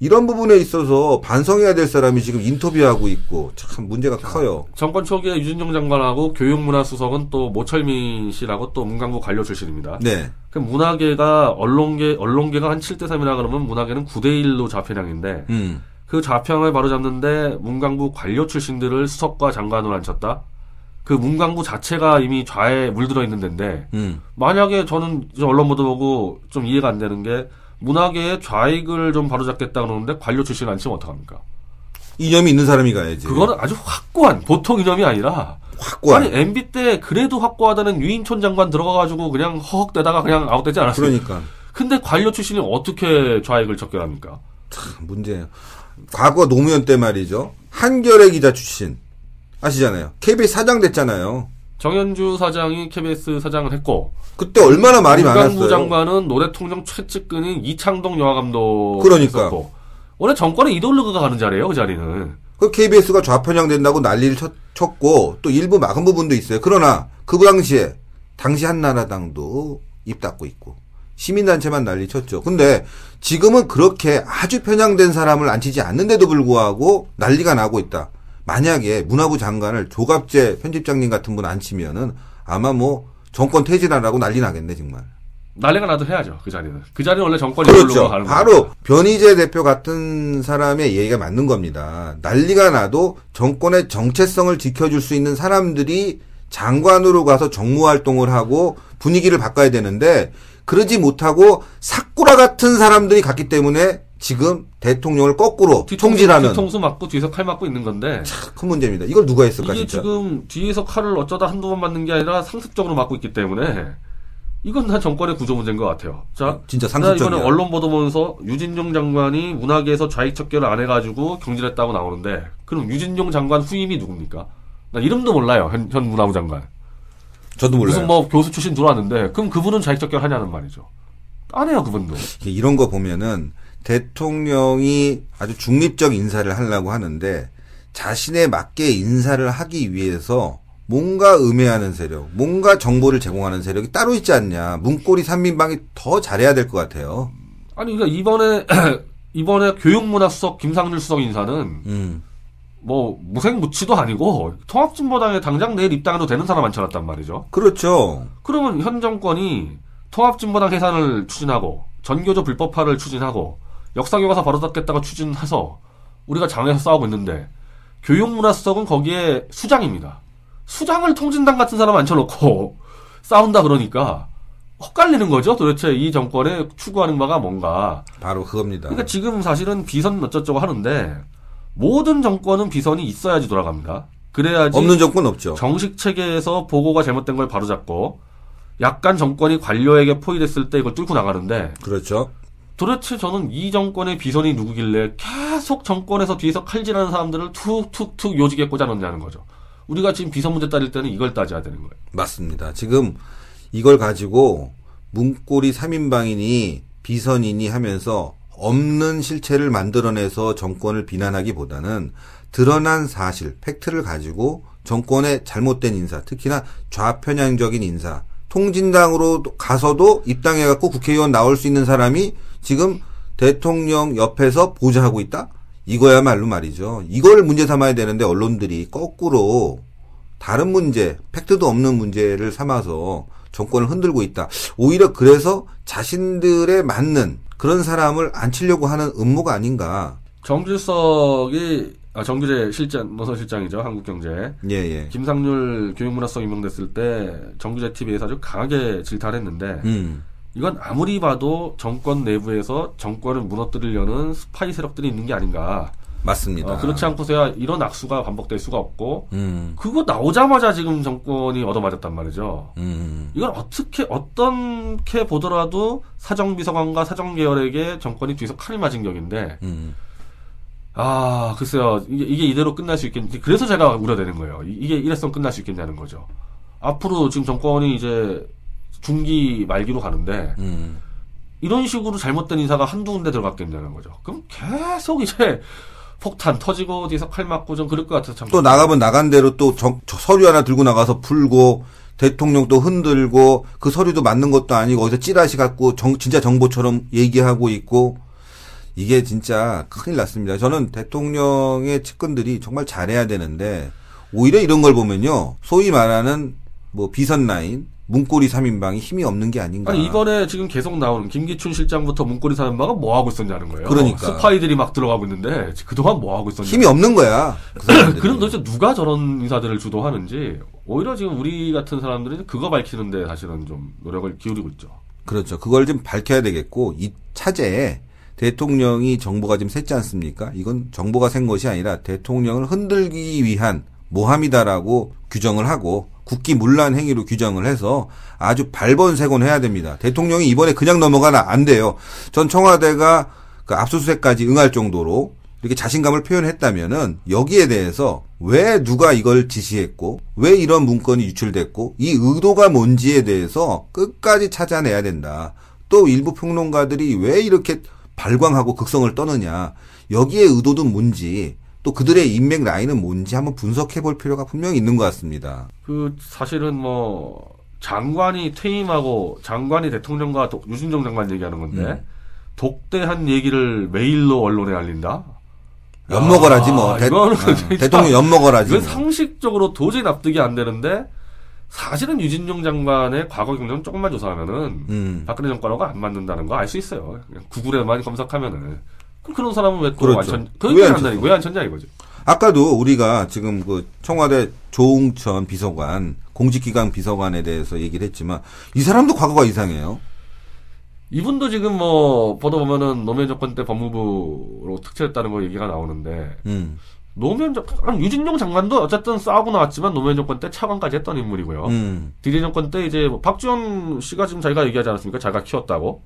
이런 부분에 있어서 반성해야 될 사람이 지금 인터뷰하고 있고 참 문제가 커요. 정권 초기에 유진용 장관하고 교육문화수석은 또 모철민 씨라고 또 문광부 관료 출신입니다. 네. 그 문화계가 언론계 언론계가 한 7대 3이라 그러면 문화계는 9대 1로 좌편향인데 음. 그 좌편을 바로 잡는데 문광부 관료 출신들을 수석과 장관으로 앉혔다. 그 문광부 자체가 이미 좌에 물들어 있는 데인데 음. 만약에 저는 언론 보도 보고 좀 이해가 안 되는 게 문화계의 좌익을 좀 바로잡겠다 그러는데 관료 출신 안 치면 어떡합니까? 이념이 있는 사람이 가야지. 그거는 아주 확고한 보통 이념이 아니라 확고한. 아니 MB 때 그래도 확고하다는 유인촌 장관 들어가가지고 그냥 허헉대다가 그냥 아웃되지 않았어요. 그러니까 근데 관료 출신이 어떻게 좌익을 척결합니까? 참 문제예요. 과거 노무현 때 말이죠. 한겨레 기자 출신 아시잖아요. KBS 사장 됐잖아요. 정현주 사장이 KBS 사장을 했고 그때 얼마나 말이 많았어요. 장관은 노대통령 최측근인 이창동 영화감독 그러니까. 원래 정권의 이돌르그가 가는 자리예요 그 자리는 그 KBS가 좌편향 된다고 난리를 쳤, 쳤고 또 일부 막은 부분도 있어요. 그러나 그 당시에 당시 한나라당도 입 닫고 있고 시민단체만 난리 쳤죠. 근데 지금은 그렇게 아주 편향된 사람을 앉히지 않는데도 불구하고 난리가 나고 있다. 만약에 문화부 장관을 조갑재 편집장님 같은 분 앉히면은 아마 뭐 정권 퇴진하라고 난리 나겠네 정말. 난리가 나도 해야죠 그 자리는 그 자리는 원래 정권의 그렇죠. 가는 바로 거니까. 변희재 대표 같은 사람의 얘기가 맞는 겁니다. 난리가 나도 정권의 정체성을 지켜줄 수 있는 사람들이 장관으로 가서 정무 활동을 하고 분위기를 바꿔야 되는데 그러지 못하고 사꾸라 같은 사람들이 갔기 때문에 지금 대통령을 거꾸로 뒤통수, 총질하는 뒤통수 맞고 뒤에서 칼 맞고 있는 건데 큰 문제입니다. 이걸 누가 했을까 이게 진짜? 지금 뒤에서 칼을 어쩌다 한두 번 맞는 게 아니라 상습적으로 맞고 있기 때문에 이건 다 정권의 구조 문제인 것 같아요. 자, 진짜 나 상습적이야. 이번에 언론 보도 보면서 유진용 장관이 문화계에서 좌익 척결을 안 해가지고 경질했다고 나오는데 그럼 유진용 장관 후임이 누굽니까? 나 이름도 몰라요. 현, 현 문화부 장관. 저도 몰라요. 무슨 뭐 교수 출신 들어왔는데 그럼 그분은 좌익 척결 하냐는 말이죠. 안 해요 그분도. 이런 거 보면은 대통령이 아주 중립적 인사를 하려고 하는데 자신에 맞게 인사를 하기 위해서 뭔가 음해하는 세력, 뭔가 정보를 제공하는 세력이 따로 있지 않냐. 문고리 삼민방이 더 잘해야 될 것 같아요. 아니 그러니까 이번에 이번에 교육문화수석 김상률 수석 인사는 음. 뭐 무생무치도 아니고 통합진보당에 당장 내일 입당해도 되는 사람 앉혀놨단 말이죠. 그렇죠. 그러면 현 정권이 통합진보당 해산을 추진하고 전교조 불법화를 추진하고 역사 교과서 바로 닫겠다고 추진해서 우리가 장에서 싸우고 있는데 교육문화수석은 거기에 수장입니다. 수장을 통진당 같은 사람 앉혀놓고 싸운다 그러니까 헛갈리는 거죠. 도대체 이 정권에 추구하는 바가 뭔가. 바로 그겁니다. 그러니까 지금 사실은 비선 어쩌저쩌고 하는데 모든 정권은 비선이 있어야지 돌아갑니다. 그래야지 없는 정권 없죠. 정식 체계에서 보고가 잘못된 걸 바로잡고 약간 정권이 관료에게 포위됐을 때 이걸 뚫고 나가는데 그렇죠. 도대체 저는 이 정권의 비선이 누구길래 계속 정권에서 뒤에서 칼질하는 사람들을 툭툭툭 요직에 꽂아놓냐는 거죠. 우리가 지금 비선 문제 따질 때는 이걸 따져야 되는 거예요. 맞습니다. 지금 이걸 가지고 문고리 3인방이니 비선이니 하면서 없는 실체를 만들어내서 정권을 비난하기보다는 드러난 사실, 팩트를 가지고 정권의 잘못된 인사, 특히나 좌편향적인 인사, 통진당으로 가서도 입당해갖고 국회의원 나올 수 있는 사람이 지금 대통령 옆에서 보좌하고 있다? 이거야말로 말이죠. 이걸 문제 삼아야 되는데 언론들이 거꾸로 다른 문제, 팩트도 없는 문제를 삼아서 정권을 흔들고 있다. 오히려 그래서 자신들에 맞는 그런 사람을 앉히려고 하는 음모가 아닌가. 정질석이 아, 정규재 실장 노선 실장이죠 한국경제 예, 예. 김상률 교육문화성 임명됐을 때 정규재 TV에서 아주 강하게 질타했는데 음. 이건 아무리 봐도 정권 내부에서 정권을 무너뜨리려는 스파이 세력들이 있는 게 아닌가. 맞습니다. 어, 그렇지 않고서야 이런 악수가 반복될 수가 없고 음. 그거 나오자마자 지금 정권이 얻어맞았단 말이죠. 음. 이건 어떻게 어떻게 보더라도 사정비서관과 사정계열에게 정권이 뒤에서 칼을 맞은 격인데 음. 아 글쎄요 이게, 이게 이대로 끝날 수 있겠는지 그래서 제가 우려되는 거예요. 이- 이게 일회성 끝날 수 있겠냐는 거죠. 앞으로 지금 정권이 이제 중기 말기로 가는데 음. 이런 식으로 잘못된 인사가 한두 군데 들어갔겠냐는 거죠. 그럼 계속 이제 폭탄 터지고 뒤에서 칼 맞고 좀 그럴 것 같아서 참. 또 나가면 나간 대로 또 정- 저 서류 하나 들고 나가서 풀고 대통령 또 흔들고 그 서류도 맞는 것도 아니고 어디서 찌라시 갖고 정- 진짜 정보처럼 얘기하고 있고 이게 진짜 큰일 났습니다. 저는 대통령의 측근들이 정말 잘해야 되는데 오히려 이런 걸 보면요. 소위 말하는 뭐 비선 라인, 문고리 3인방이 힘이 없는 게 아닌가. 아니 이번에 지금 계속 나오는 김기춘 실장부터 문고리 사는바가 뭐 하고 있었냐는 거예요. 그러니까. 스파이들이 막 들어가고 있는데 그동안 뭐 하고 있었냐. 힘이 없는 거야. 그. 그럼 도대체 누가 저런 인사들을 주도하는지 오히려 지금 우리 같은 사람들이 그거 밝히는데 사실은 좀 노력을 기울이고 있죠. 그렇죠. 그걸 좀 밝혀야 되겠고 이 차제에 대통령이 정보가 지금 샜지 않습니까? 이건 정보가 샌 것이 아니라 대통령을 흔들기 위한 모함이다라고 규정을 하고 국기 문란 행위로 규정을 해서 아주 발본색원해야 됩니다. 대통령이 이번에 그냥 넘어가나 안 돼요. 전 청와대가 그 압수수색까지 응할 정도로 이렇게 자신감을 표현했다면은 여기에 대해서 왜 누가 이걸 지시했고 왜 이런 문건이 유출됐고 이 의도가 뭔지에 대해서 끝까지 찾아내야 된다. 또 일부 평론가들이 왜 이렇게 발광하고 극성을 떠느냐 여기에 의도도 뭔지 또 그들의 인맥 라인은 뭔지 한번 분석해 볼 필요가 분명히 있는 것 같습니다. 그 사실은 뭐 장관이 퇴임하고 장관이 대통령과 도- 유진종 장관 얘기하는 건데 음. 독대한 얘기를 메일로 언론에 알린다. 엿 먹어라지 뭐. 아, 대, 어, 대통령 엿 먹어라지 이건 뭐. 상식적으로 도저히 납득이 안 되는데 사실은 유진종 장관의 과거 경력은 조금만 조사하면은 음. 박근혜 정권하고 안 맞는다는 거 알 수 있어요. 그냥 구글에만 검색하면은 그럼 그런 사람은 왜또 그렇죠. 왜안 그게? 다니 왜안 쳤냐 이거죠. 아까도 우리가 지금 그 청와대 조웅천 비서관, 공직기강 비서관에 대해서 얘기를 했지만 이 사람도 과거가 이상해요. 이분도 지금 뭐 보다 보면은 노무현 정권 때 법무부로 특채했다는 거 얘기가 나오는데 음. 노무현 정 유진용 장관도 어쨌든 싸우고 나왔지만 노무현 정권 때 차관까지 했던 인물이고요. 음. 디디 정권 때 이제 뭐 박지원 씨가 지금 자기가 얘기하지 않았습니까? 자기가 키웠다고.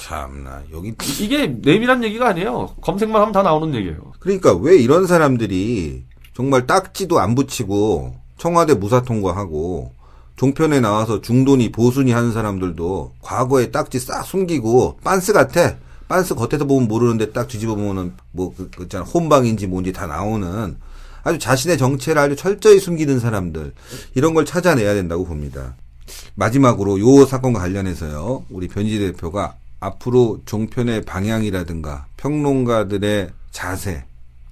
참나 여기 이게 내밀한 얘기가 아니에요. 검색만 하면 다 나오는 얘기예요. 그러니까 왜 이런 사람들이 정말 딱지도 안 붙이고 청와대 무사 통과하고 종편에 나와서 중도니 보수니 하는 사람들도 과거에 딱지 싹 숨기고 빤스 같아. 빤스 겉에서 보면 모르는데 딱 뒤집어 보면은 뭐 그, 그 있잖아 혼방인지 뭔지 다 나오는 아주 자신의 정체를 아주 철저히 숨기는 사람들 이런 걸 찾아내야 된다고 봅니다. 마지막으로 요 사건과 관련해서요. 우리 변지 대표가 앞으로 종편의 방향이라든가 평론가들의 자세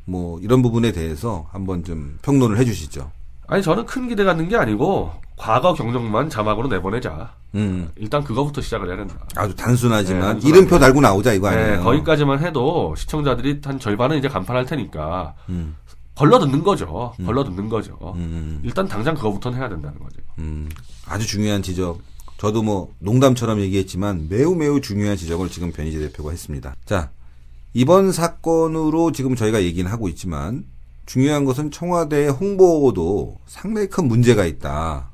뭐 이런 부분에 대해서 한번 좀 평론을 해주시죠. 아니 저는 큰 기대 갖는 게 아니고 과거 경력만 자막으로 내보내자. 음, 일단 그거부터 시작을 해야 된다. 아주 단순하지만 네. 이름표 달고 나오자 이거 아니에요? 네, 거기까지만 해도 시청자들이 한 절반은 이제 간판할 테니까 음, 걸러 듣는 거죠. 걸러 듣는 거죠. 음, 일단 당장 그거부터는 해야 된다는 거죠. 음, 아주 중요한 지적. 저도 뭐 농담처럼 얘기했지만 매우 매우 중요한 지적을 지금 변희재 대표가 했습니다. 자, 이번 사건으로 지금 저희가 얘기는 하고 있지만 중요한 것은 청와대의 홍보도 상당히 큰 문제가 있다.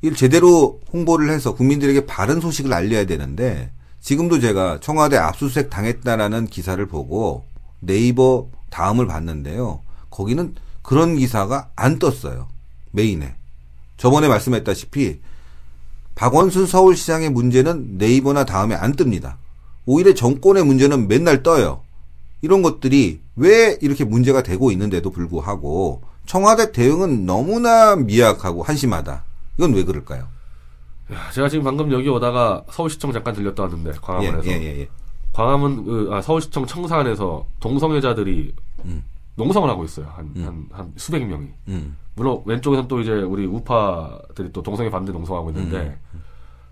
이를 제대로 홍보를 해서 국민들에게 바른 소식을 알려야 되는데 지금도 제가 청와대 압수수색 당했다라는 기사를 보고 네이버 다음을 봤는데요. 거기는 그런 기사가 안 떴어요. 메인에. 저번에 말씀했다시피 박원순 서울시장의 문제는 네이버나 다음에 안 뜹니다. 오히려 정권의 문제는 맨날 떠요. 이런 것들이 왜 이렇게 문제가 되고 있는데도 불구하고 청와대 대응은 너무나 미약하고 한심하다. 이건 왜 그럴까요? 야, 제가 지금 방금 여기 오다가 서울시청 잠깐 들렸다 왔는데 예, 광화문에서 예, 예, 예. 광화문 그, 아, 서울시청 청사 안에서 동성애자들이 음. 농성을 하고 있어요. 한, 한, 한 수백 명이. 음, 물론 왼쪽에서는 또 이제 우리 우파들이 또 동성애 반대 농성하고 있는데 음.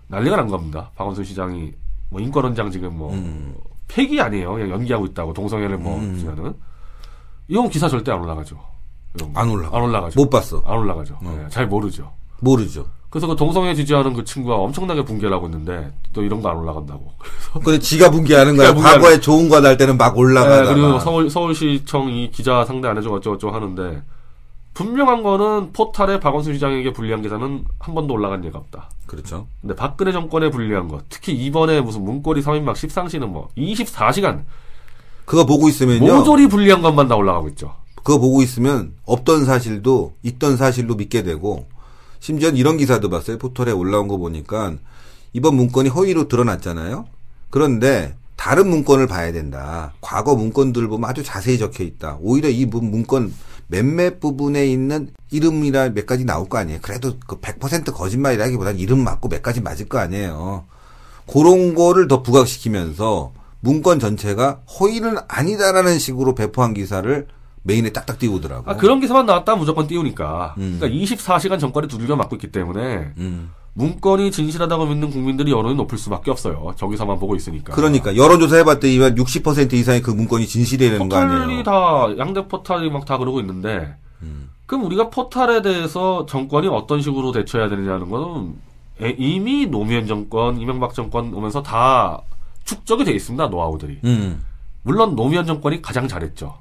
난리가 난 겁니다. 박원순 시장이 뭐 인권원장 지금 뭐 음. 폐기 아니에요. 그냥 연기하고 있다고 동성애를 뭐 음. 무슨하는 이건 기사 절대 안 올라가죠. 안 올라가. 안 올라가죠. 못 봤어. 안 올라가죠. 어. 네, 잘 모르죠. 모르죠. 그래서 그 동성애 지지하는 그 친구가 엄청나게 붕괴를 하고 있는데 또 이런 거 안 올라간다고. 근데 지가 붕괴하는 거야. 붕괴하는 과거에 좋은 거 날 때는 막 네, 올라가다가. 그리고 서울 서울시청 이 기자 상대 안 해주고 어쩌고 저쩌고 하는데 분명한 거는 포탈에 박원순 시장에게 불리한 기사는 한 번도 올라간 예가 없다. 그렇죠. 근데 박근혜 정권에 불리한 거, 특히 이번에 무슨 문고리 3인막 십상시는 뭐 24시간 그거 보고 있으면요. 모조리 불리한 것만 다 올라가고 있죠. 그거 보고 있으면 없던 사실도 있던 사실로 믿게 되고 심지어 이런 기사도 봤어요. 포털에 올라온 거 보니까 이번 문건이 허위로 드러났잖아요. 그런데 다른 문건을 봐야 된다. 과거 문건들 보면 아주 자세히 적혀 있다. 오히려 이 문- 문건 몇몇 부분에 있는 이름이라 몇 가지 나올 거 아니에요. 그래도 그 100% 거짓말이라기보다는 이름 맞고 몇 가지 맞을 거 아니에요. 그런 거를 더 부각시키면서 문건 전체가 허위는 아니다라는 식으로 배포한 기사를 메인에 딱딱 띄우더라고. 아, 그런 기사만 나왔다 무조건 띄우니까. 음. 그러니까 24시간 정권에 두들겨 맞고 있기 때문에 음. 문건이 진실하다고 믿는 국민들이 여론이 높을 수밖에 없어요. 저기서만 보고 있으니까. 그러니까 여론조사 해봤더니 60% 이상의 그 문건이 진실이라는 거 포털이 아니에요. 다 양대 포털이 막 다 그러고 있는데 음. 그럼 우리가 포털에 대해서 정권이 어떤 식으로 대처해야 되느냐는 거는 에- 이미 노무현 정권, 이명박 정권 오면서 다 축적이 돼 있습니다 노하우들이. 음. 물론 노무현 정권이 가장 잘했죠.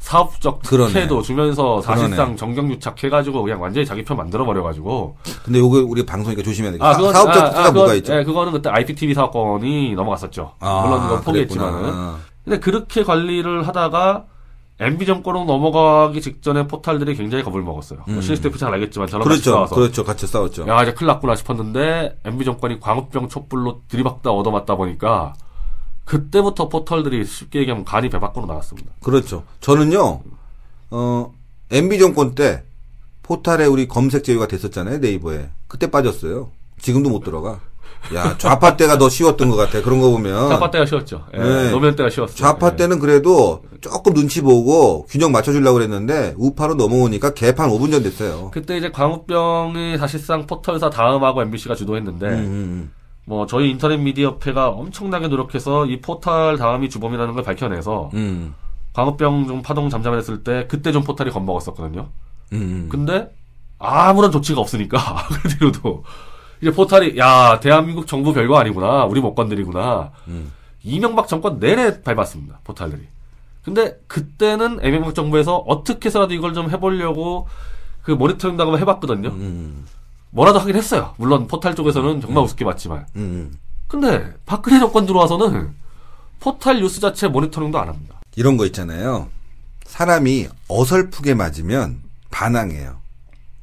사업적. 특혜도 주면서 사실상 그러네. 정경유착해가지고 그냥 완전히 자기 편 만들어버려가지고. 근데 요거 우리 방송이니까 조심해야 되겠다. 아, 그건, 사업적 아, 특혜가 아, 뭐가 그건, 있죠? 예, 그거는 그때 IPTV 사건이 넘어갔었죠. 아, 물론 그건 포기했지만은. 근데 그렇게 관리를 하다가 MB 정권으로 넘어가기 직전에 포탈들이 굉장히 겁을 먹었어요. 뭐 음. 신스테프 잘 알겠지만 저랑 같이 그렇죠. 싸워서. 그렇죠. 같이 싸웠죠. 야 이제 큰일 났구나 싶었는데 MB 정권이 광우병 촛불로 들이박다 얻어맞다 보니까 그때부터 포털들이 쉽게 얘기하면 간이 배 밖으로 나왔습니다. 그렇죠. 저는요, 어, MB 정권 때 포탈에 우리 검색 제휴가 됐었잖아요, 네이버에. 그때 빠졌어요. 지금도 못 들어가. 야, 좌파 때가 더 쉬웠던 것 같아. 그런 거 보면. 좌파 때가 쉬웠죠. 예, 네. 노무현 때가 쉬웠어요. 좌파 예. 때는 그래도 조금 눈치 보고 균형 맞춰주려고 그랬는데 우파로 넘어오니까 개판 5분 전 됐어요. 그때 이제 광우병이 사실상 포털사 다음하고 MBC가 주도했는데 음, 음, 뭐 저희 인터넷 미디어 협회가 엄청나게 노력해서 이 포털 다음이 주범이라는 걸 밝혀내서 음, 광우병 좀 파동 잠잠했을 때 그때 좀 포털이 겁먹었었거든요. 음, 음. 근데 아무런 조치가 없으니까 그 뒤로도. 이제 포탈이 야 대한민국 정부 별거 아니구나. 우리 못 건드리구나. 음. 이명박 정권 내내 밟았습니다 포탈들이. 근데 그때는 이명박 정부에서 어떻게 해서라도 이걸 좀 해보려고 그 모니터링 당을 해봤거든요. 음, 뭐라도 하긴 했어요 물론 포탈 쪽에서는 정말 우습게 봤지만 음. 근데 박근혜 정권 들어와서는 포탈 뉴스 자체 모니터링도 안 합니다 이런 거 있잖아요. 사람이 어설프게 맞으면 반항해요.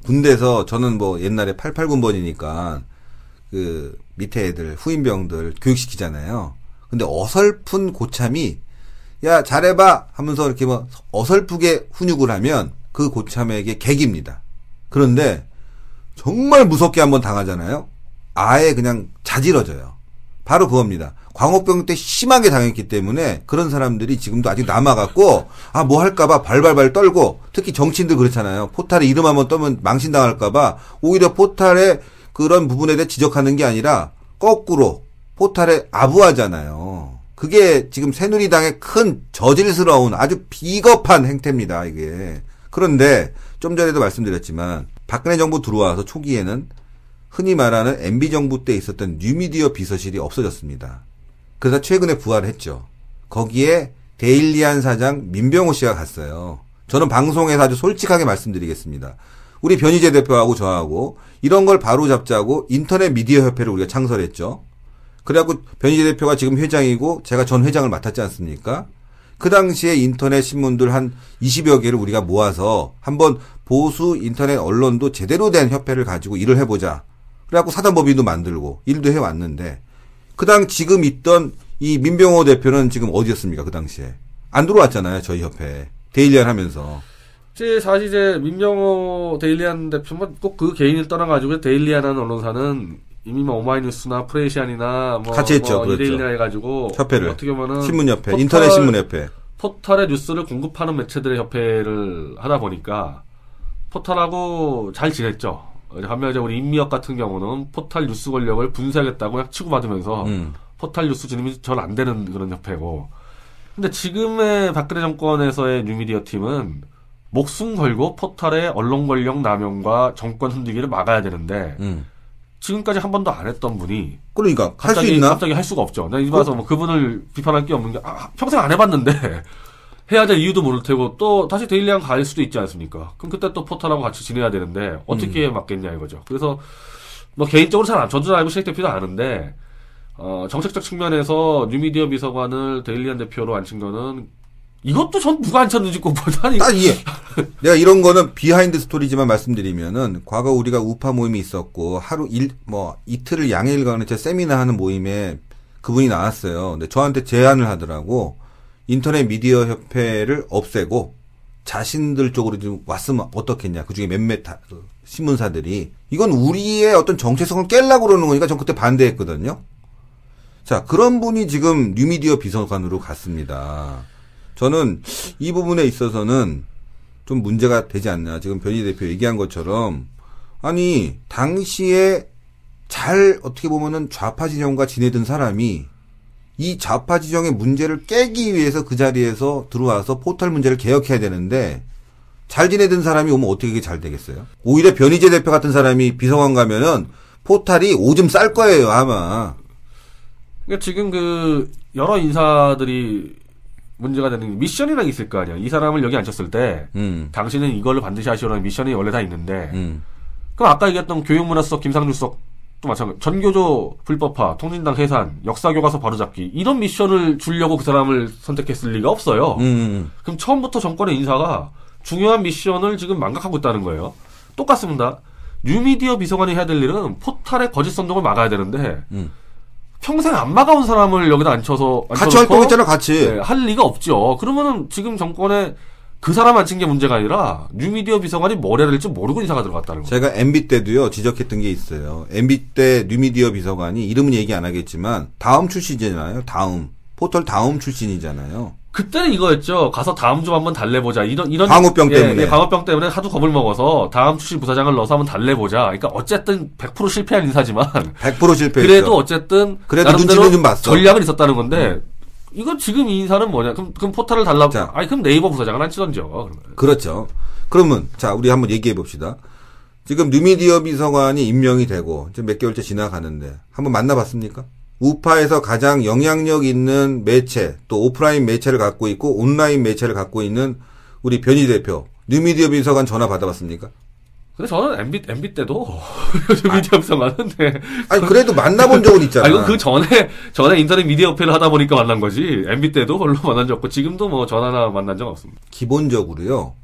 군대에서 저는 뭐 옛날에 88군번이니까 그 밑에 애들 후임병들 교육시키잖아요. 근데 어설픈 고참이 야 잘해봐 하면서 이렇게 뭐 어설프게 훈육을 하면 그 고참에게 객입니다. 그런데 정말 무섭게 한번 당하잖아요. 아예 그냥 자지러져요. 바로 그겁니다. 광우병 때 심하게 당했기 때문에 그런 사람들이 지금도 아직 남아갖고 아 뭐 할까봐 발발발 떨고 특히 정치인들 그렇잖아요. 포탈에 이름 한번 떠면 망신당할까봐 오히려 포탈의 그런 부분에 대해 지적하는 게 아니라 거꾸로 포탈에 아부하잖아요. 그게 지금 새누리당의 큰 저질스러운 아주 비겁한 행태입니다. 이게 그런데 좀 전에도 말씀드렸지만 박근혜 정부 들어와서 초기에는 흔히 말하는 MB 정부 때 있었던 뉴미디어 비서실이 없어졌습니다. 그래서 최근에 부활했죠. 거기에 데일리안 사장 민병호 씨가 갔어요. 저는 방송에서 아주 솔직하게 말씀드리겠습니다. 우리 변희재 대표하고 저하고 이런 걸 바로 잡자고 인터넷 미디어 협회를 우리가 창설했죠. 그래갖고 변희재 대표가 지금 회장이고 제가 전 회장을 맡았지 않습니까? 그 당시에 인터넷 신문들 한 20여 개를 우리가 모아서 한번 보수 인터넷 언론도 제대로 된 협회를 가지고 일을 해보자. 그래갖고 사단법인도 만들고 일도 해왔는데 그 당 지금 있던 이 민병호 대표는 지금 어디였습니까? 그 당시에 안 들어왔잖아요. 저희 협회에 데일리안 하면서 사실 이제 민병호 데일리안 대표만 꼭 그 개인을 떠나가지고 데일리안하는 언론사는 이미 뭐 오마이뉴스나 프레시안이나 뭐, 같이 했죠. 뭐 그렇죠. 이데일리나 해가지고 협회를 어떻게 보면은 신문협회, 포털- 인터넷 신문협회. 포털의 뉴스를 공급하는 매체들의 협회를 하다 보니까 포털하고 잘 지냈죠. 반면 이제 우리 인미협 같은 경우는 포털 뉴스 권력을 분쇄하겠다고 그냥 치고 받으면서 음. 포털 뉴스 진입이 잘안 되는 그런 협회고. 근데 지금의 박근혜 정권에서의 뉴미디어 팀은 목숨 걸고 포털의 언론 권력 남용과 정권 흔들기를 막아야 되는데 음. 지금까지 한 번도 안 했던 분이 그러니까 할수 갑자기 있나? 갑자기 할 수가 없죠. 나 이제 와서 뭐 그분을 비판할 게 없는 게 아, 평생 안 해봤는데 해야 될 이유도 모를 테고 또 다시 데일리안 갈 수도 있지 않습니까? 그럼 그때 또 포털하고 같이 지내야 되는데 어떻게 음. 맞겠냐 이거죠. 그래서 뭐 개인적으로 잘 안, 저도 알고 시작 대표도 아는데 어, 정책적 측면에서 뉴미디어 비서관을 데일리안 대표로 앉힌 거는 이것도 전 누가 앉혔는지 꼭 보다니 딱 이해. 내가 이런 거는 behind story지만 말씀드리면은 과거 우리가 우파 모임이 있었고 하루 일 뭐 이틀을 양일간의 제 세미나 하는 모임에 그분이 나왔어요. 근데 저한테 제안을 하더라고. 인터넷 미디어 협회를 없애고 자신들 쪽으로 좀 왔으면 어떻겠냐. 그 중에 몇몇 다- 그 신문사들이 이건 우리의 어떤 정체성을 깰라고 그러는 거니까 전 그때 반대했거든요. 자, 그런 분이 지금 뉴미디어 비서관으로 갔습니다. 저는 이 부분에 있어서는 좀 문제가 되지 않나. 지금 변희 대표 얘기한 것처럼 아니 당시에 잘 어떻게 보면은 좌파 진영과 지내던 사람이 이 좌파 지정의 문제를 깨기 위해서 그 자리에서 들어와서 포털 문제를 개혁해야 되는데 잘 지내던 사람이 오면 어떻게 그게 잘 되겠어요? 오히려 변희재 대표 같은 사람이 비서관 가면은 포탈이 오줌 쌀 거예요 아마. 그러니까 지금 그 여러 인사들이 문제가 되는 게 있을 거 아니야. 이 사람을 여기 앉혔을 때 음. 당신은 이걸로 반드시 하시오라는 미션이 원래 다 있는데 음. 그럼 아까 얘기했던 교육문화수석 김상준 수석 또 마찬가지 전교조 불법화 통진당 해산 역사 교과서 바로잡기 이런 미션을 주려고 그 사람을 선택했을 리가 없어요. 음. 그럼 처음부터 정권의 인사가 중요한 미션을 지금 망각하고 있다는 거예요. 똑같습니다. 뉴미디어 비서관이 해야 될 일은 포탈의 거짓 선동을 막아야 되는데 음. 평생 안 막아온 사람을 여기다 앉혀서 같이 활동했잖아, 같이. 네, 할 리가 없죠. 그러면은 지금 정권에 그 사람 앉힌 게 문제가 아니라 뉴미디어 비서관이 뭘 해야 될지 모르고 인사가 들어갔다는 거예요. 제가 MB 때도요 지적했던 게 있어요. MB 때 뉴미디어 비서관이 이름은 얘기 안 하겠지만 다음 출신이잖아요. 다음 포털 다음 출신이잖아요. 그때는 이거였죠. 가서 다음 좀 한번 달래보자. 이런 이런 광우병 예, 때문에. 예, 광우병 때문에 하도 겁을 먹어서 다음 출신 부사장을 넣어서 한번 달래보자. 그러니까 어쨌든 100% 실패한 인사지만 100% 실패했죠. 그래도 어쨌든 그래도 눈치는 좀 봤어. 음. 전략은 있었다는 건데 이건 지금 이 인사는 뭐냐? 그럼, 그럼 포탈을 달라. 자. 아니 그럼 네이버 부사장을 안 치던죠. 그러면. 그렇죠. 그러면 자 우리 한번 얘기해 봅시다. 지금 뉴미디어 비서관이 임명이 되고 이제 몇 개월째 지나가는데 한번 만나봤습니까? 우파에서 가장 영향력 있는 매체 또 오프라인 매체를 갖고 있고 온라인 매체를 갖고 있는 우리 변희 대표 뉴미디어 비서관 전화 받아봤습니까? 근데 저는 MB MB 때도 미디어 비서관은 아니 그래도 만나본 적은 있잖아. 아, 이건 그 전에, 전에 인터넷 미디어 협회를 하다 보니까 만난 거지. MB 때도 별로 만난 적 없고, 지금도 뭐 전화나 만난 적 없습니다. 기본적으로요.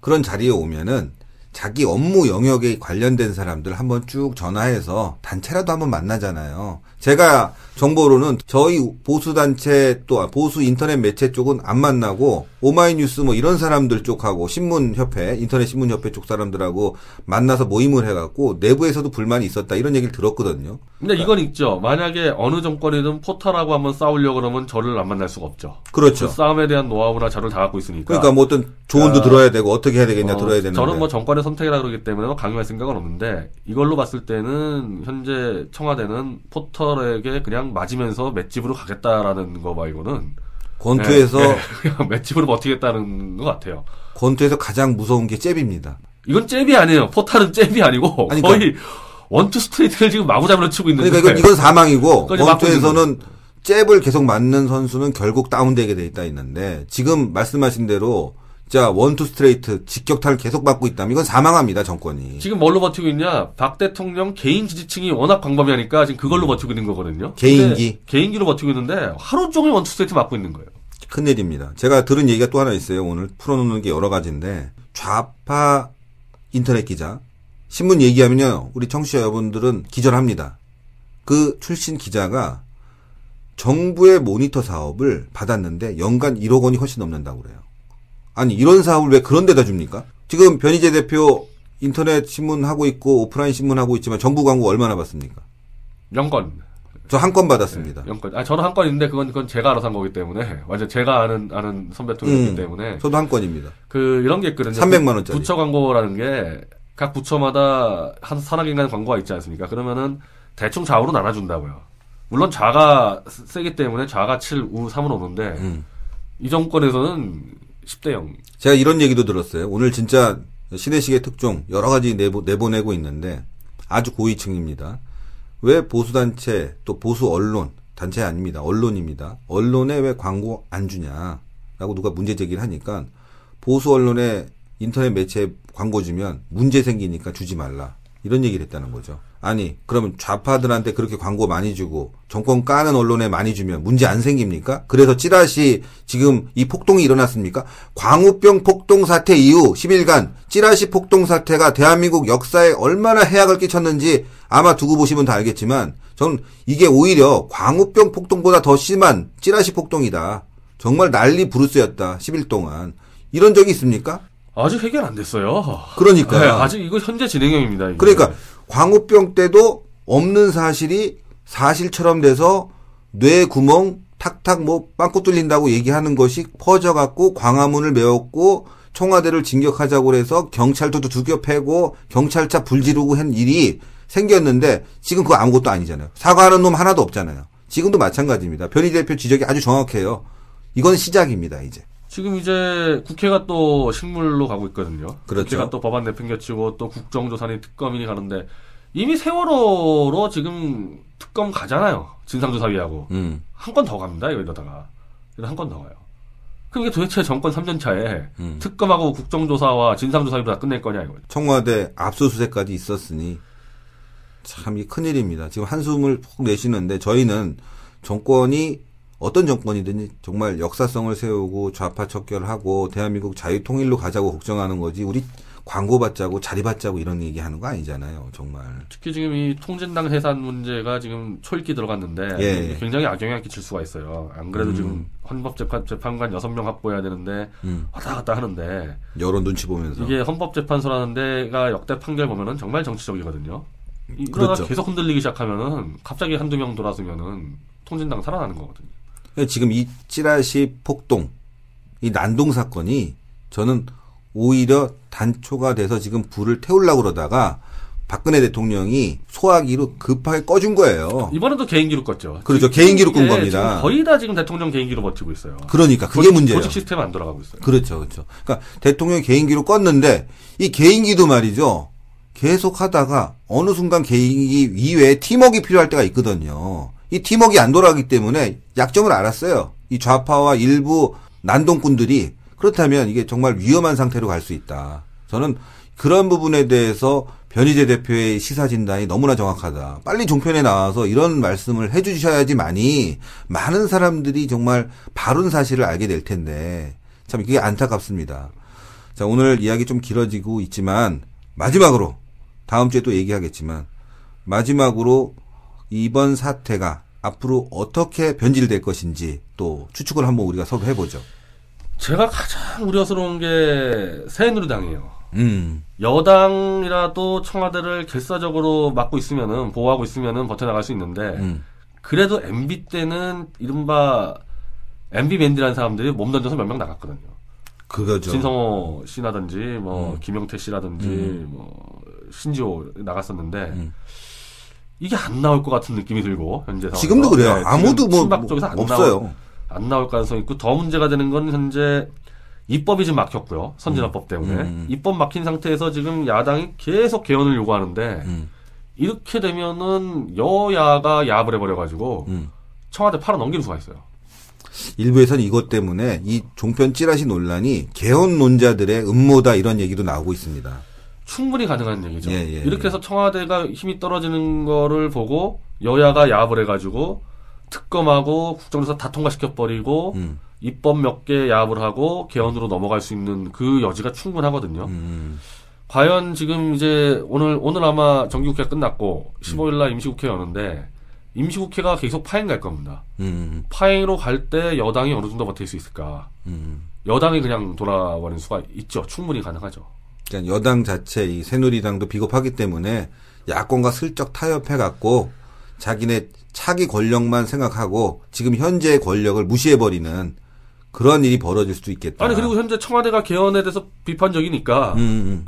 그런 자리에 오면은 자기 업무 영역에 관련된 사람들 한번 쭉 전화해서 단체라도 한번 만나잖아요. 제가 정보로는 저희 보수단체 또 보수 인터넷 매체 쪽은 안 만나고 오마이뉴스 뭐 이런 사람들 쪽하고 신문협회, 인터넷 신문협회 쪽 사람들하고 만나서 모임을 해갖고 내부에서도 불만이 있었다 이런 얘기를 들었거든요. 근데 이건 있죠. 만약에 어느 정권이든 포탈하고 한번 싸우려고 그러면 저를 안 만날 수가 없죠. 그렇죠. 그 싸움에 대한 노하우나 저를 다 갖고 있으니까. 그러니까 뭐 어떤 조언도 들어야 되고 어떻게 해야 되겠냐 어, 들어야 되는데. 저는 뭐 정권의 선택이라 그러기 때문에 뭐 강요할 생각은 없는데 이걸로 봤을 때는 현재 청와대는 포털 에게 그냥 맞으면서 맷집으로 가겠다라는 거 말고는 권투에서 네, 네, 맷집으로 버티겠다는 것 같아요. 권투에서 가장 무서운 게 잽입니다. 이건 잽이 아니에요. 포탈은 잽이 아니고 아니, 거의 원투 스트레이트를 지금 마구잡이로 치고 있는데 그러니까 이건, 이건 사망이고 권투에서는 잽을 계속 맞는 선수는 결국 다운되게 돼 있다 있는데 지금 말씀하신 대로 자 원투 스트레이트 직격탄을 계속 맞고 있다면 이건 사망합니다 정권이. 지금 뭘로 버티고 있냐? 박 대통령 개인 지지층이 워낙 광범위하니까 지금 그걸로 버티고 있는 거거든요. 개인기? 개인기로 버티고 있는데 하루 종일 원투 스트레이트 맞고 있는 거예요. 큰일입니다. 제가 들은 얘기가 또 하나 있어요. 오늘 풀어놓는 게 여러 가지인데 좌파 인터넷 기자 신문 얘기하면요 우리 청취자 여러분들은 기절합니다. 그 출신 기자가 정부의 모니터 사업을 받았는데 연간 1억 원이 훨씬 넘는다고 그래요. 아니 이런 사업을 왜 그런 데다 줍니까? 지금 변희재 대표 인터넷 신문 하고 있고 오프라인 신문 하고 있지만 정부 광고 얼마나 받습니까? 영건. 저 한 건 받았습니다. 영건. 아, 저는 한 건인데 그건 그건 제가 알아서 한 거기 때문에 완전 제가 아는 아는 선배 통이기 음, 때문에 저도 한 건입니다. 그 이런 게 있거든요. 300만 원짜리. 부처 광고라는 게 각 부처마다 한 산학인간 광고가 있지 않습니까? 그러면은 대충 좌우로 나눠준다고요. 물론 좌가 세기 때문에 좌가 7, 우 3은 오는데 음. 이 정권에서는 10대 0. 제가 이런 얘기도 들었어요. 오늘 진짜 신의식의 특종 여러 가지 내보, 내보내고 있는데 아주 고위층입니다. 왜 보수단체 또 보수 언론 단체 아닙니다. 언론입니다. 언론에 왜 광고 안 주냐라고 누가 문제 제기를 하니까 보수 언론에 인터넷 매체에 광고 주면 문제 생기니까 주지 말라. 이런 얘기를 했다는 거죠. 아니, 그러면 좌파들한테 그렇게 광고 많이 주고 정권 까는 언론에 많이 주면 문제 안 생깁니까? 그래서 찌라시 지금 이 폭동이 일어났습니까? 광우병 폭동 사태 이후 10일간 찌라시 폭동 사태가 대한민국 역사에 얼마나 해악을 끼쳤는지 아마 두고 보시면 다 알겠지만 저는 이게 오히려 광우병 폭동보다 더 심한 찌라시 폭동이다. 정말 난리 부르스였다. 10일 동안. 이런 적이 있습니까? 아직 해결 안 됐어요. 그러니까. 네, 아직 이거 현재 진행형입니다. 이게. 그러니까 광우병 때도 없는 사실이 사실처럼 돼서 뇌 구멍 탁탁 뭐 빵꾸 뚫린다고 얘기하는 것이 퍼져갖고 광화문을 메웠고 청와대를 진격하자고 해서 경찰도도 두겨 패고 경찰차 불 지르고 한 일이 생겼는데 지금 그거 아무것도 아니잖아요. 사과하는 놈 하나도 없잖아요. 지금도 마찬가지입니다. 변희 대표 지적이 아주 정확해요. 이건 시작입니다, 이제. 지금 이제 국회가 또 식물로 가고 있거든요. 그렇죠. 국회가 또 법안 내팽겨치고 또 국정조사니 특검이니 가는데 이미 세월호로 지금 특검 가잖아요. 진상조사위하고 음. 한건 더 갑니다. 이러다가 한 건 더 가요. 그게 도대체 정권 3년 차에 음. 특검하고 국정조사와 진상조사로 다 끝낼 거냐 이거죠. 청와대 압수수색까지 있었으니 참 이 큰일입니다. 지금 한숨을 푹 내쉬는데 저희는 정권이 어떤 정권이든지 정말 역사성을 세우고 좌파 척결하고 대한민국 자유 통일로 가자고 걱정하는 거지 우리 광고 받자고 자리 받자고 이런 얘기 하는 거 아니잖아요. 정말. 특히 지금 이 통진당 해산 문제가 지금 초읽기 들어갔는데 예. 굉장히 악영향 끼칠 수가 있어요. 안 그래도 음. 지금 헌법재판 재판관 6명 확보해야 되는데 음. 왔다 갔다 하는데 여론 눈치 보면서. 이게 헌법재판소라는 데가 역대 판결 보면은 정말 정치적이거든요. 이러다가 그렇죠. 계속 흔들리기 시작하면은 갑자기 한두 명 돌아서면은 통진당 살아나는 거거든요. 지금 이 찌라시 폭동, 이 난동 사건이 저는 오히려 단초가 돼서 지금 불을 태우려고 그러다가 박근혜 대통령이 소화기로 급하게 꺼준 거예요. 이번에도 개인기로 껐죠. 그렇죠. 개인기로 끈 이게 겁니다. 거의 다 지금 대통령 개인기로 버티고 있어요. 그러니까 그게 조직, 문제예요. 조직 시스템 안 돌아가고 있어요. 그렇죠, 그렇죠. 그러니까 대통령이 개인기로 껐는데 이 개인기도 말이죠. 계속 하다가 어느 순간 개인기 이외에 팀워크가 필요할 때가 있거든요. 이 팀워크가 안 돌아가기 때문에 약점을 알았어요. 이 좌파와 일부 난동꾼들이 그렇다면 이게 정말 위험한 상태로 갈 수 있다. 저는 그런 부분에 대해서 변희재 대표의 시사 진단이 너무나 정확하다. 빨리 종편에 나와서 이런 말씀을 해주셔야지만이 많은 사람들이 정말 바른 사실을 알게 될 텐데 참 그게 안타깝습니다. 자 오늘 이야기 좀 길어지고 있지만 마지막으로 다음 주에 또 얘기하겠지만 마지막으로 이번 사태가 앞으로 어떻게 변질될 것인지 또 추측을 한번 우리가 서로 해보죠. 제가 가장 우려스러운 게 새누리당이에요. 음, 여당이라도 청와대를 결사적으로 맡고 있으면은 보호하고 있으면은 버텨나갈 수 있는데 음, 그래도 MB 때는 이른바 MB 밴드라는 사람들이 몸 던져서 몇 명 나갔거든요. 그거죠. 진성호 씨라든지 뭐 음. 김영태 씨라든지 음. 뭐 신지호 나갔었는데 음. 이게 안 나올 것 같은 느낌이 들고 현재 상황에서. 지금도 그래요. 네, 아무도 지금 뭐 친박 쪽에서 안 없어요. 나올, 안 나올 가능성이 있고 더 문제가 되는 건 현재 입법이 지금 막혔고요. 선진화법 때문에 음. 입법 막힌 상태에서 지금 야당이 계속 개헌을 요구하는데 음, 이렇게 되면은 여야가 야합을 해버려가지고 음. 청와대 팔아 넘기는 수가 있어요. 일부에서는 이것 때문에 이 종편 찌라시 논란이 개헌론자들의 음모다 이런 얘기도 나오고 있습니다. 충분히 가능한 얘기죠. 예, 예, 이렇게 예. 해서 청와대가 힘이 떨어지는 거를 보고 여야가 야합을 해가지고 특검하고 국정조사 다 통과시켜 버리고 음, 입법 몇 개 야합을 하고 개헌으로 넘어갈 수 있는 그 여지가 충분하거든요. 음, 과연 지금 이제 오늘 오늘 아마 정기국회 가 끝났고 15일 날 임시국회 여는데 임시국회가 계속 파행 갈 겁니다. 음, 파행으로 갈 때 여당이 어느 정도 버틸 수 있을까? 음. 여당이 그냥 돌아버리는 수가 있죠. 충분히 가능하죠. 그러니까 여당 자체 이 새누리당도 비겁하기 때문에 야권과 슬쩍 타협해 갖고 자기네 차기 권력만 생각하고 지금 현재의 권력을 무시해 버리는 그런 일이 벌어질 수도 있겠다. 아니 그리고 현재 청와대가 개헌에 대해서 비판적이니까 음, 음,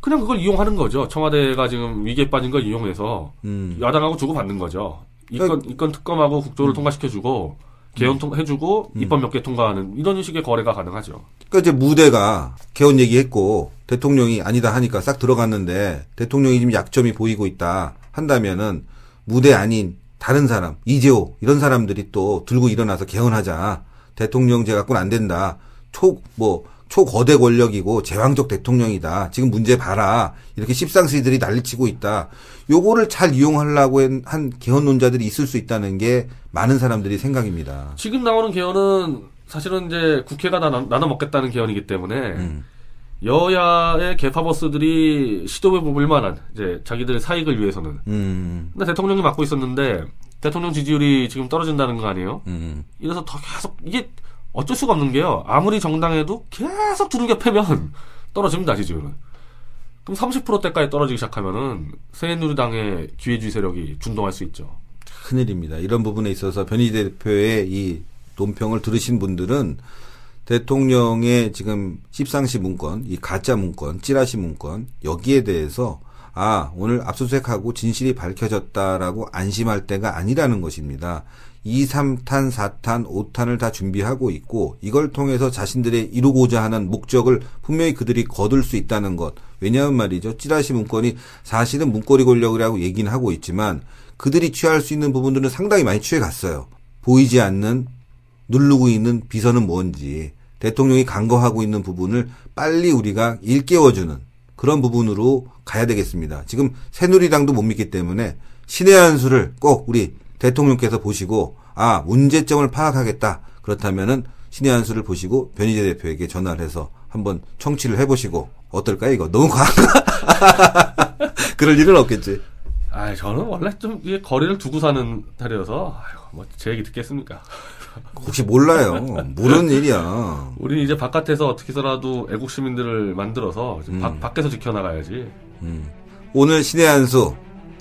그냥 그걸 이용하는 거죠. 청와대가 지금 위기에 빠진 걸 이용해서 음. 야당하고 주고 받는 거죠. 이건 이건 특검하고 국조를 통과시켜주고 개헌 통 해주고 입법 몇 개 통과하는 이런 식의 거래가 가능하죠. 그러니까 이제 무대가 개헌 얘기했고 대통령이 아니다 하니까 싹 들어갔는데 대통령이 지금 약점이 보이고 있다 한다면은 무대 아닌 다른 사람 이재호 이런 사람들이 또 들고 일어나서 개헌하자. 대통령제 갖고는 안 된다. 초 뭐 초거대 권력이고 제왕적 대통령이다. 지금 문제 봐라. 이렇게 십상시들이 난리치고 있다. 요거를 잘 이용하려고 한- 한 개헌론자들이 있을 수 있다는 게 많은 사람들이 생각입니다. 지금 나오는 개헌은 사실은 이제 국회가 다 나- 나눠 먹겠다는 개헌이기 때문에 음. 여야의 개파버스들이 시도해 볼 만한 이제 자기들의 사익을 위해서는 음, 근데 대통령이 맡고 있었는데 대통령 지지율이 지금 떨어진다는 거 아니에요? 음, 이래서 더 계속 이게 어쩔 수가 없는 게요. 아무리 정당해도 계속 두들겨 패면 떨어집니다 지지율은. 그럼 30%대까지 떨어지기 시작하면은 새누리당의 기회주의 세력이 준동할 수 있죠. 큰일입니다. 이런 부분에 있어서 변희재 대표의 이 논평을 들으신 분들은 대통령의 지금 십상시 문건, 이 가짜 문건, 찌라시 문건 여기에 대해서 아 오늘 압수수색하고 진실이 밝혀졌다라고 안심할 때가 아니라는 것입니다. 2, 3탄, 4탄, 5탄을 다 준비하고 있고 이걸 통해서 자신들의 이루고자 하는 목적을 분명히 그들이 거둘 수 있다는 것. 왜냐하면 말이죠. 찌라시 문건이 사실은 문고리 권력이라고 얘기는 하고 있지만 그들이 취할 수 있는 부분들은 상당히 많이 취해 갔어요. 보이지 않는 누르고 있는 비선은 뭔지 대통령이 간거하고 있는 부분을 빨리 우리가 일깨워주는 그런 부분으로 가야 되겠습니다. 지금 새누리당도 못 믿기 때문에 신의 한 수를 꼭 우리 대통령께서 보시고 아 문제점을 파악하겠다 그렇다면은 신의 한 수를 보시고 변희재 대표에게 전화를 해서 한번 청취를 해보시고 어떨까요 이거 너무 과한가? 그럴 일은 없겠지. 아, 저는 원래 좀 거리를 두고 사는 탈이어서 아이고, 뭐제 얘기 듣겠습니까? 혹시 몰라요. 모르는 일이야. 우리 이제 바깥에서 어떻게 해서라도 애국 시민들을 만들어서 좀 음. 밖- 밖에서 지켜나가야지. 오늘 신의 한수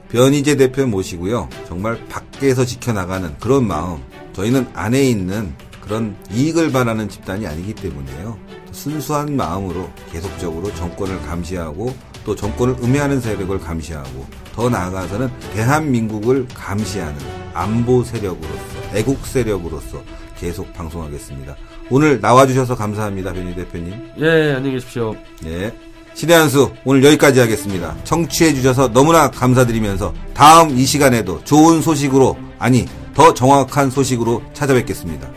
변희재 대표 모시고요. 정말 밖에서 지켜나가는 그런 마음. 저희는 안에 있는 그런 이익을 바라는 집단이 아니기 때문에요. 순수한 마음으로 계속적으로 정권을 감시하고 또 정권을 음해하는 세력을 감시하고 더 나아가서는 대한민국을 감시하는 안보 세력으로서 애국 세력으로서 계속 방송하겠습니다. 오늘 나와주셔서 감사합니다, 변희 대표님. 예, 안녕히 계십시오. 네. 신의 한수 오늘 여기까지 하겠습니다. 청취해 주셔서 너무나 감사드리면서 다음 이 시간에도 좋은 소식으로 아니 더 정확한 소식으로 찾아뵙겠습니다.